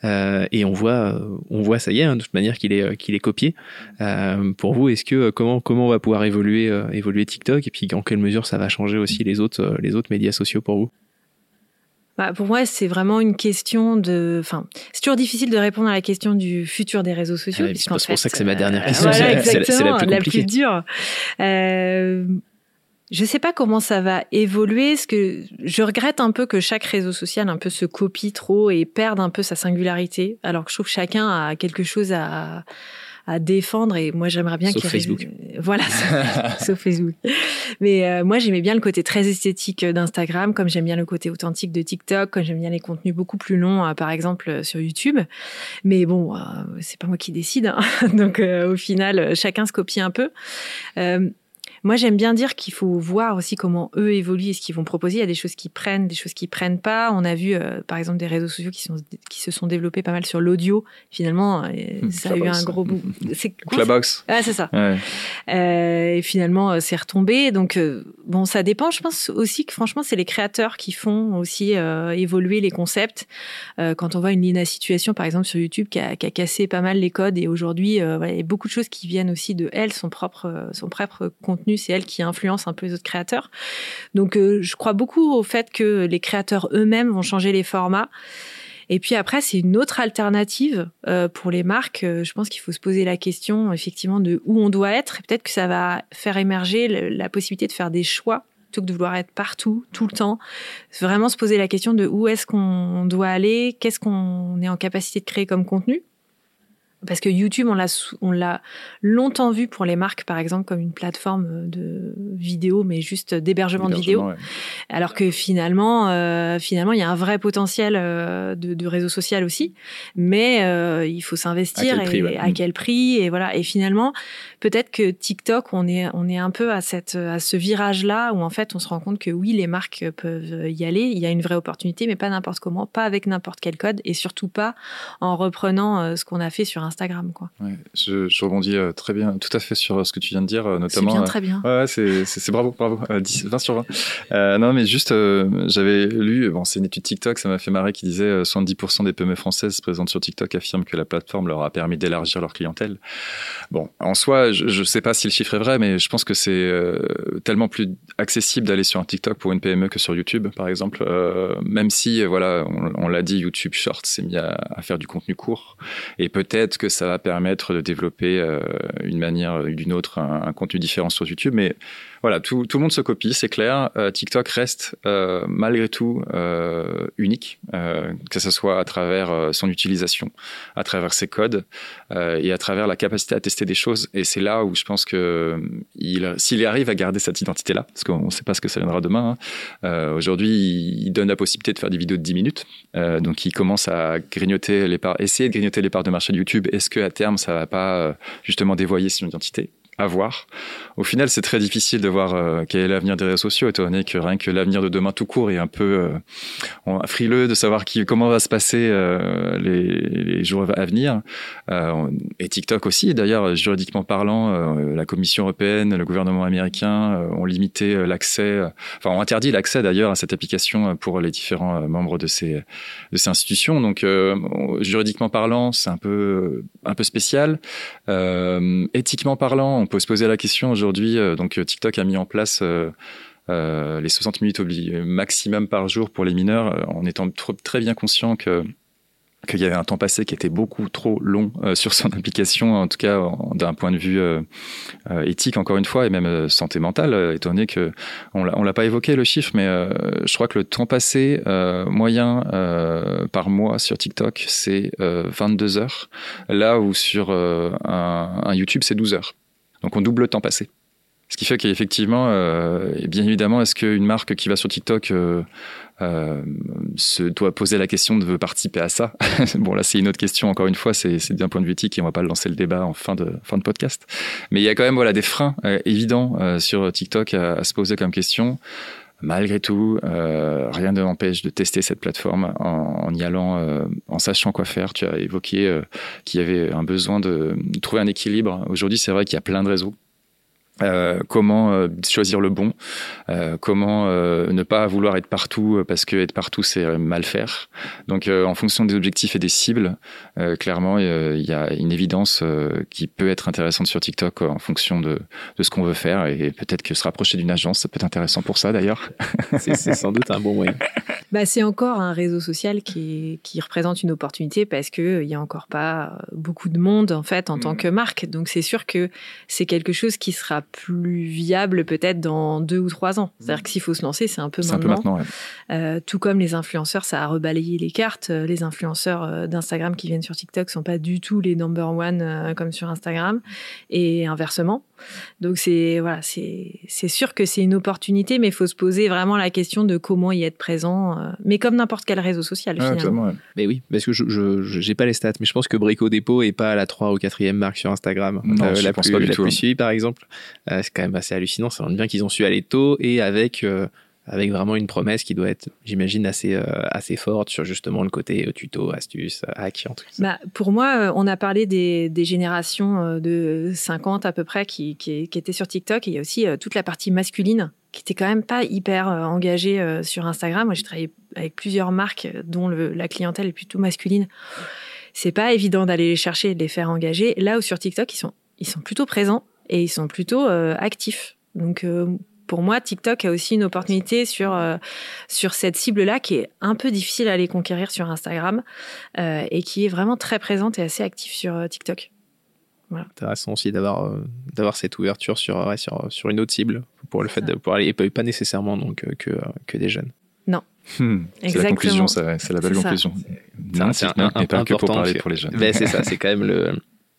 euh, et on voit euh, on voit ça y est hein, de toute manière qu'il est qu'il est copié euh, pour vous est-ce que comment comment on va pouvoir évoluer évoluer TikTok et puis en quelle mesure ça va changer aussi les autres les autres médias sociaux pour vous? Bah, pour moi, c'est vraiment une question de. Enfin, c'est toujours difficile de répondre à la question du futur des réseaux sociaux. Ah c'est pour ça que c'est ma dernière question. Voilà, c'est la, plus, la plus dure. Euh, je sais pas comment ça va évoluer. Ce que je regrette un peu que chaque réseau social un peu se copie trop et perde un peu sa singularité, alors que je trouve que chacun a quelque chose à, à défendre et moi j'aimerais bien qu'il Facebook. Voilà, sauf Facebook. Mais euh, moi j'aimais bien le côté très esthétique d'Instagram, comme j'aime bien le côté authentique de TikTok, comme j'aime bien les contenus beaucoup plus longs, euh, par exemple euh, sur YouTube. Mais bon, c'est pas moi qui décide, hein. donc au final chacun se copie un peu. Moi, j'aime bien dire qu'il faut voir aussi comment eux évoluent et ce qu'ils vont proposer. Il y a des choses qui prennent, des choses qui prennent pas. On a vu, euh, par exemple, des réseaux sociaux qui, sont, qui se sont développés pas mal sur l'audio. Finalement, euh, hmm, ça a eu un gros bout. C'est Clubhouse. Ah, c'est ça. Ouais. Euh, et finalement, c'est retombé. Donc, bon, ça dépend. Je pense aussi que franchement, c'est les créateurs qui font aussi évoluer les concepts. quand on voit une Lina Situation, par exemple, sur YouTube, qui a, qui a cassé pas mal les codes et aujourd'hui, il y a beaucoup de choses qui viennent aussi de elle, son propre, son propre contenu c'est elle qui influence un peu les autres créateurs. Donc euh, je crois beaucoup au fait que les créateurs eux-mêmes vont changer les formats. Et puis après, c'est une autre alternative euh, pour les marques. Euh, je pense qu'il faut se poser la question effectivement de où on doit être. Peut-être que ça va faire émerger la possibilité de faire des choix plutôt que de vouloir être partout, tout le temps. Vraiment se poser la question de où est-ce qu'on doit aller, qu'est-ce qu'on est en capacité de créer comme contenu parce que YouTube, on l'a, on l'a longtemps vu pour les marques, par exemple, comme une plateforme de vidéo, mais juste d'hébergement de vidéo. Alors que finalement, euh, finalement, il y a un vrai potentiel euh, de, de, réseau social aussi, mais euh, il faut s'investir à quel, et, à quel prix et voilà. Et finalement, peut-être que TikTok, on est, on est un peu à cette, à ce virage-là où en fait, on se rend compte que oui, les marques peuvent y aller. Il y a une vraie opportunité, mais pas n'importe comment, pas avec n'importe quel code, et surtout pas en reprenant ce qu'on a fait sur un Instagram. Quoi. Ouais, je, je, rebondis très bien, tout à fait sur ce que tu viens de dire, notamment. C'est bien, très bien. Ouais, c'est bravo, bravo. 10, 20 sur 20. non, mais juste, j'avais lu, bon, c'est une étude TikTok, ça m'a fait marrer, qui disait 70% des PME françaises présentes sur TikTok affirment que la plateforme leur a permis d'élargir leur clientèle. Bon, en soi, je ne sais pas si le chiffre est vrai, mais je pense que c'est tellement plus accessible d'aller sur un TikTok pour une PME que sur YouTube, par exemple. Euh, même si, voilà, on, l'a dit, YouTube Short s'est mis à, faire du contenu court. Et peut-être que ça va permettre de développer euh, une manière ou d'une autre un, contenu différent sur YouTube. Mais voilà, tout, tout, le monde se copie, c'est clair. Euh, TikTok reste euh, malgré tout euh, unique, euh, que ce soit à travers euh, son utilisation, à travers ses codes et à travers la capacité à tester des choses. Et c'est là où je pense que il, s'il arrive à garder cette identité-là, parce qu'on ne sait pas ce que ça viendra demain. Hein, Aujourd'hui, il donne la possibilité de faire des vidéos de 10 minutes, donc il commence à grignoter les parts, essayer de grignoter les parts de marché de YouTube. Est-ce que à terme, ça va pas justement dévoyer son identité? À. Au final, c'est très difficile de voir euh, quel est l'avenir des réseaux sociaux, étant donné que rien que l'avenir de demain tout court est un peu euh, frileux de savoir qui, comment va se passer euh, les, jours à venir. Et TikTok aussi, d'ailleurs, juridiquement parlant, la Commission européenne, le gouvernement américain ont limité l'accès, enfin ont interdit l'accès d'ailleurs à cette application pour les différents membres de ces, de ces institutions. Donc, juridiquement parlant, c'est un peu, un peu spécial. éthiquement parlant, on peut se poser la question aujourd'hui. Euh, donc euh, TikTok a mis en place euh, les 60 minutes maximum par jour pour les mineurs, en étant très bien conscient que qu'il y avait un temps passé qui était beaucoup trop long sur son application, en tout cas d'un point de vue éthique encore une fois et même santé mentale, étant donné que on l'a pas évoqué le chiffre, mais je crois que le temps passé moyen par mois sur TikTok c'est 22 heures, là où sur un YouTube c'est 12 heures. Donc on double le temps passé. Ce qui fait qu'effectivement, euh, bien évidemment, est-ce qu'une marque qui va sur TikTok euh, euh, se doit poser la question de participer à ça? Bon, là, c'est une autre question. Encore une fois, c'est d'un point de vue éthique et on va pas lancer le débat en fin de fin de podcast. Mais il y a quand même voilà des freins euh, évidents sur TikTok à, se poser comme question. Malgré tout, euh, rien ne m'empêche de tester cette plateforme en, y allant, euh, en sachant quoi faire. Tu as évoqué euh, qu'il y avait un besoin de trouver un équilibre. Aujourd'hui, c'est vrai qu'il y a plein de réseaux euh, comment euh, choisir le bon, euh, comment euh, ne pas vouloir être partout parce que être partout c'est mal faire? Donc en fonction des objectifs et des cibles, clairement il y a une évidence qui peut être intéressante sur TikTok en fonction de, de ce qu'on veut faire et peut-être que se rapprocher d'une agence ça peut être intéressant pour ça d'ailleurs. c'est sans doute un bon moyen. Bah, c'est encore un réseau social qui, qui représente une opportunité parce que il y a encore pas beaucoup de monde en fait en mmh. tant que marque. Donc c'est sûr que c'est quelque chose qui sera plus viable peut-être dans deux ou trois ans. C'est-à-dire que s'il faut se lancer, c'est un peu maintenant. Un peu maintenant ouais. euh, tout comme les influenceurs, ça a rebalayé les cartes. Euh, les influenceurs euh, d'Instagram qui viennent sur TikTok sont pas du tout les number one euh, comme sur Instagram et inversement. Donc c'est voilà, c'est c'est sûr que c'est une opportunité, mais il faut se poser vraiment la question de comment y être présent. mais comme n'importe quel réseau social ouais, finalement. Ouais. Mais oui, parce que je j'ai pas les stats, mais je pense que Brico Dépôt est pas la 3 ou 4e marque sur Instagram, non, euh, la, plus, la plus hein. suivie par exemple. Euh, c'est quand même assez hallucinant. Ça montre bien qu'ils ont su aller tôt et avec euh, avec vraiment une promesse qui doit être, j'imagine, assez euh, assez forte sur justement le côté euh, tuto, astuce, hack, en tout cas. Bah, pour moi, euh, on a parlé des, générations de 50 à peu près qui, qui, étaient sur TikTok. Il y a aussi toute la partie masculine qui était quand même pas hyper engagée sur Instagram. Moi, j'ai travaillé avec plusieurs marques dont la clientèle est plutôt masculine. C'est pas évident d'aller les chercher et de les faire engager. Là où sur TikTok, ils sont ils sont plutôt présents et ils sont plutôt euh, actifs. Donc euh, pour moi, TikTok a aussi une opportunité sur euh, sur cette cible-là qui est un peu difficile à aller conquérir sur Instagram euh, et qui est vraiment très présente et assez active sur euh, TikTok. Voilà. Intéressant aussi d'avoir euh, d'avoir cette ouverture sur, ouais, sur sur une autre cible pour le fait de pouvoir aller et pas, nécessairement donc que que des jeunes. Non. Hmm, c'est la conclusion, c'est la belle conclusion. C'est un, un, pas que pour parler pour les jeunes. Ben c'est ça, c'est quand même le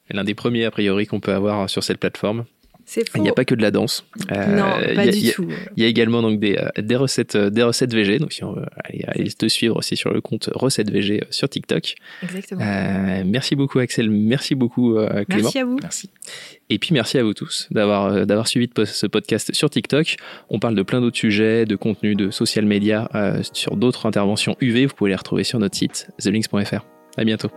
l'un des premiers a priori qu'on peut avoir sur cette plateforme. Il n'y a pas que de la danse. Euh, non, pas a, du a, tout. Il y a également donc des, des recettes, des recettes VG. Donc si on veut aller, aller te suivre aussi sur le compte recettes VG sur TikTok. Exactement. Euh, merci beaucoup Axel, merci beaucoup euh, Clément. Merci à vous. Merci. Et puis merci à vous tous d'avoir d'avoir suivi ce podcast sur TikTok. On parle de plein d'autres sujets, de contenu, de social media, sur d'autres interventions UV. Vous pouvez les retrouver sur notre site thelinks.fr. À bientôt.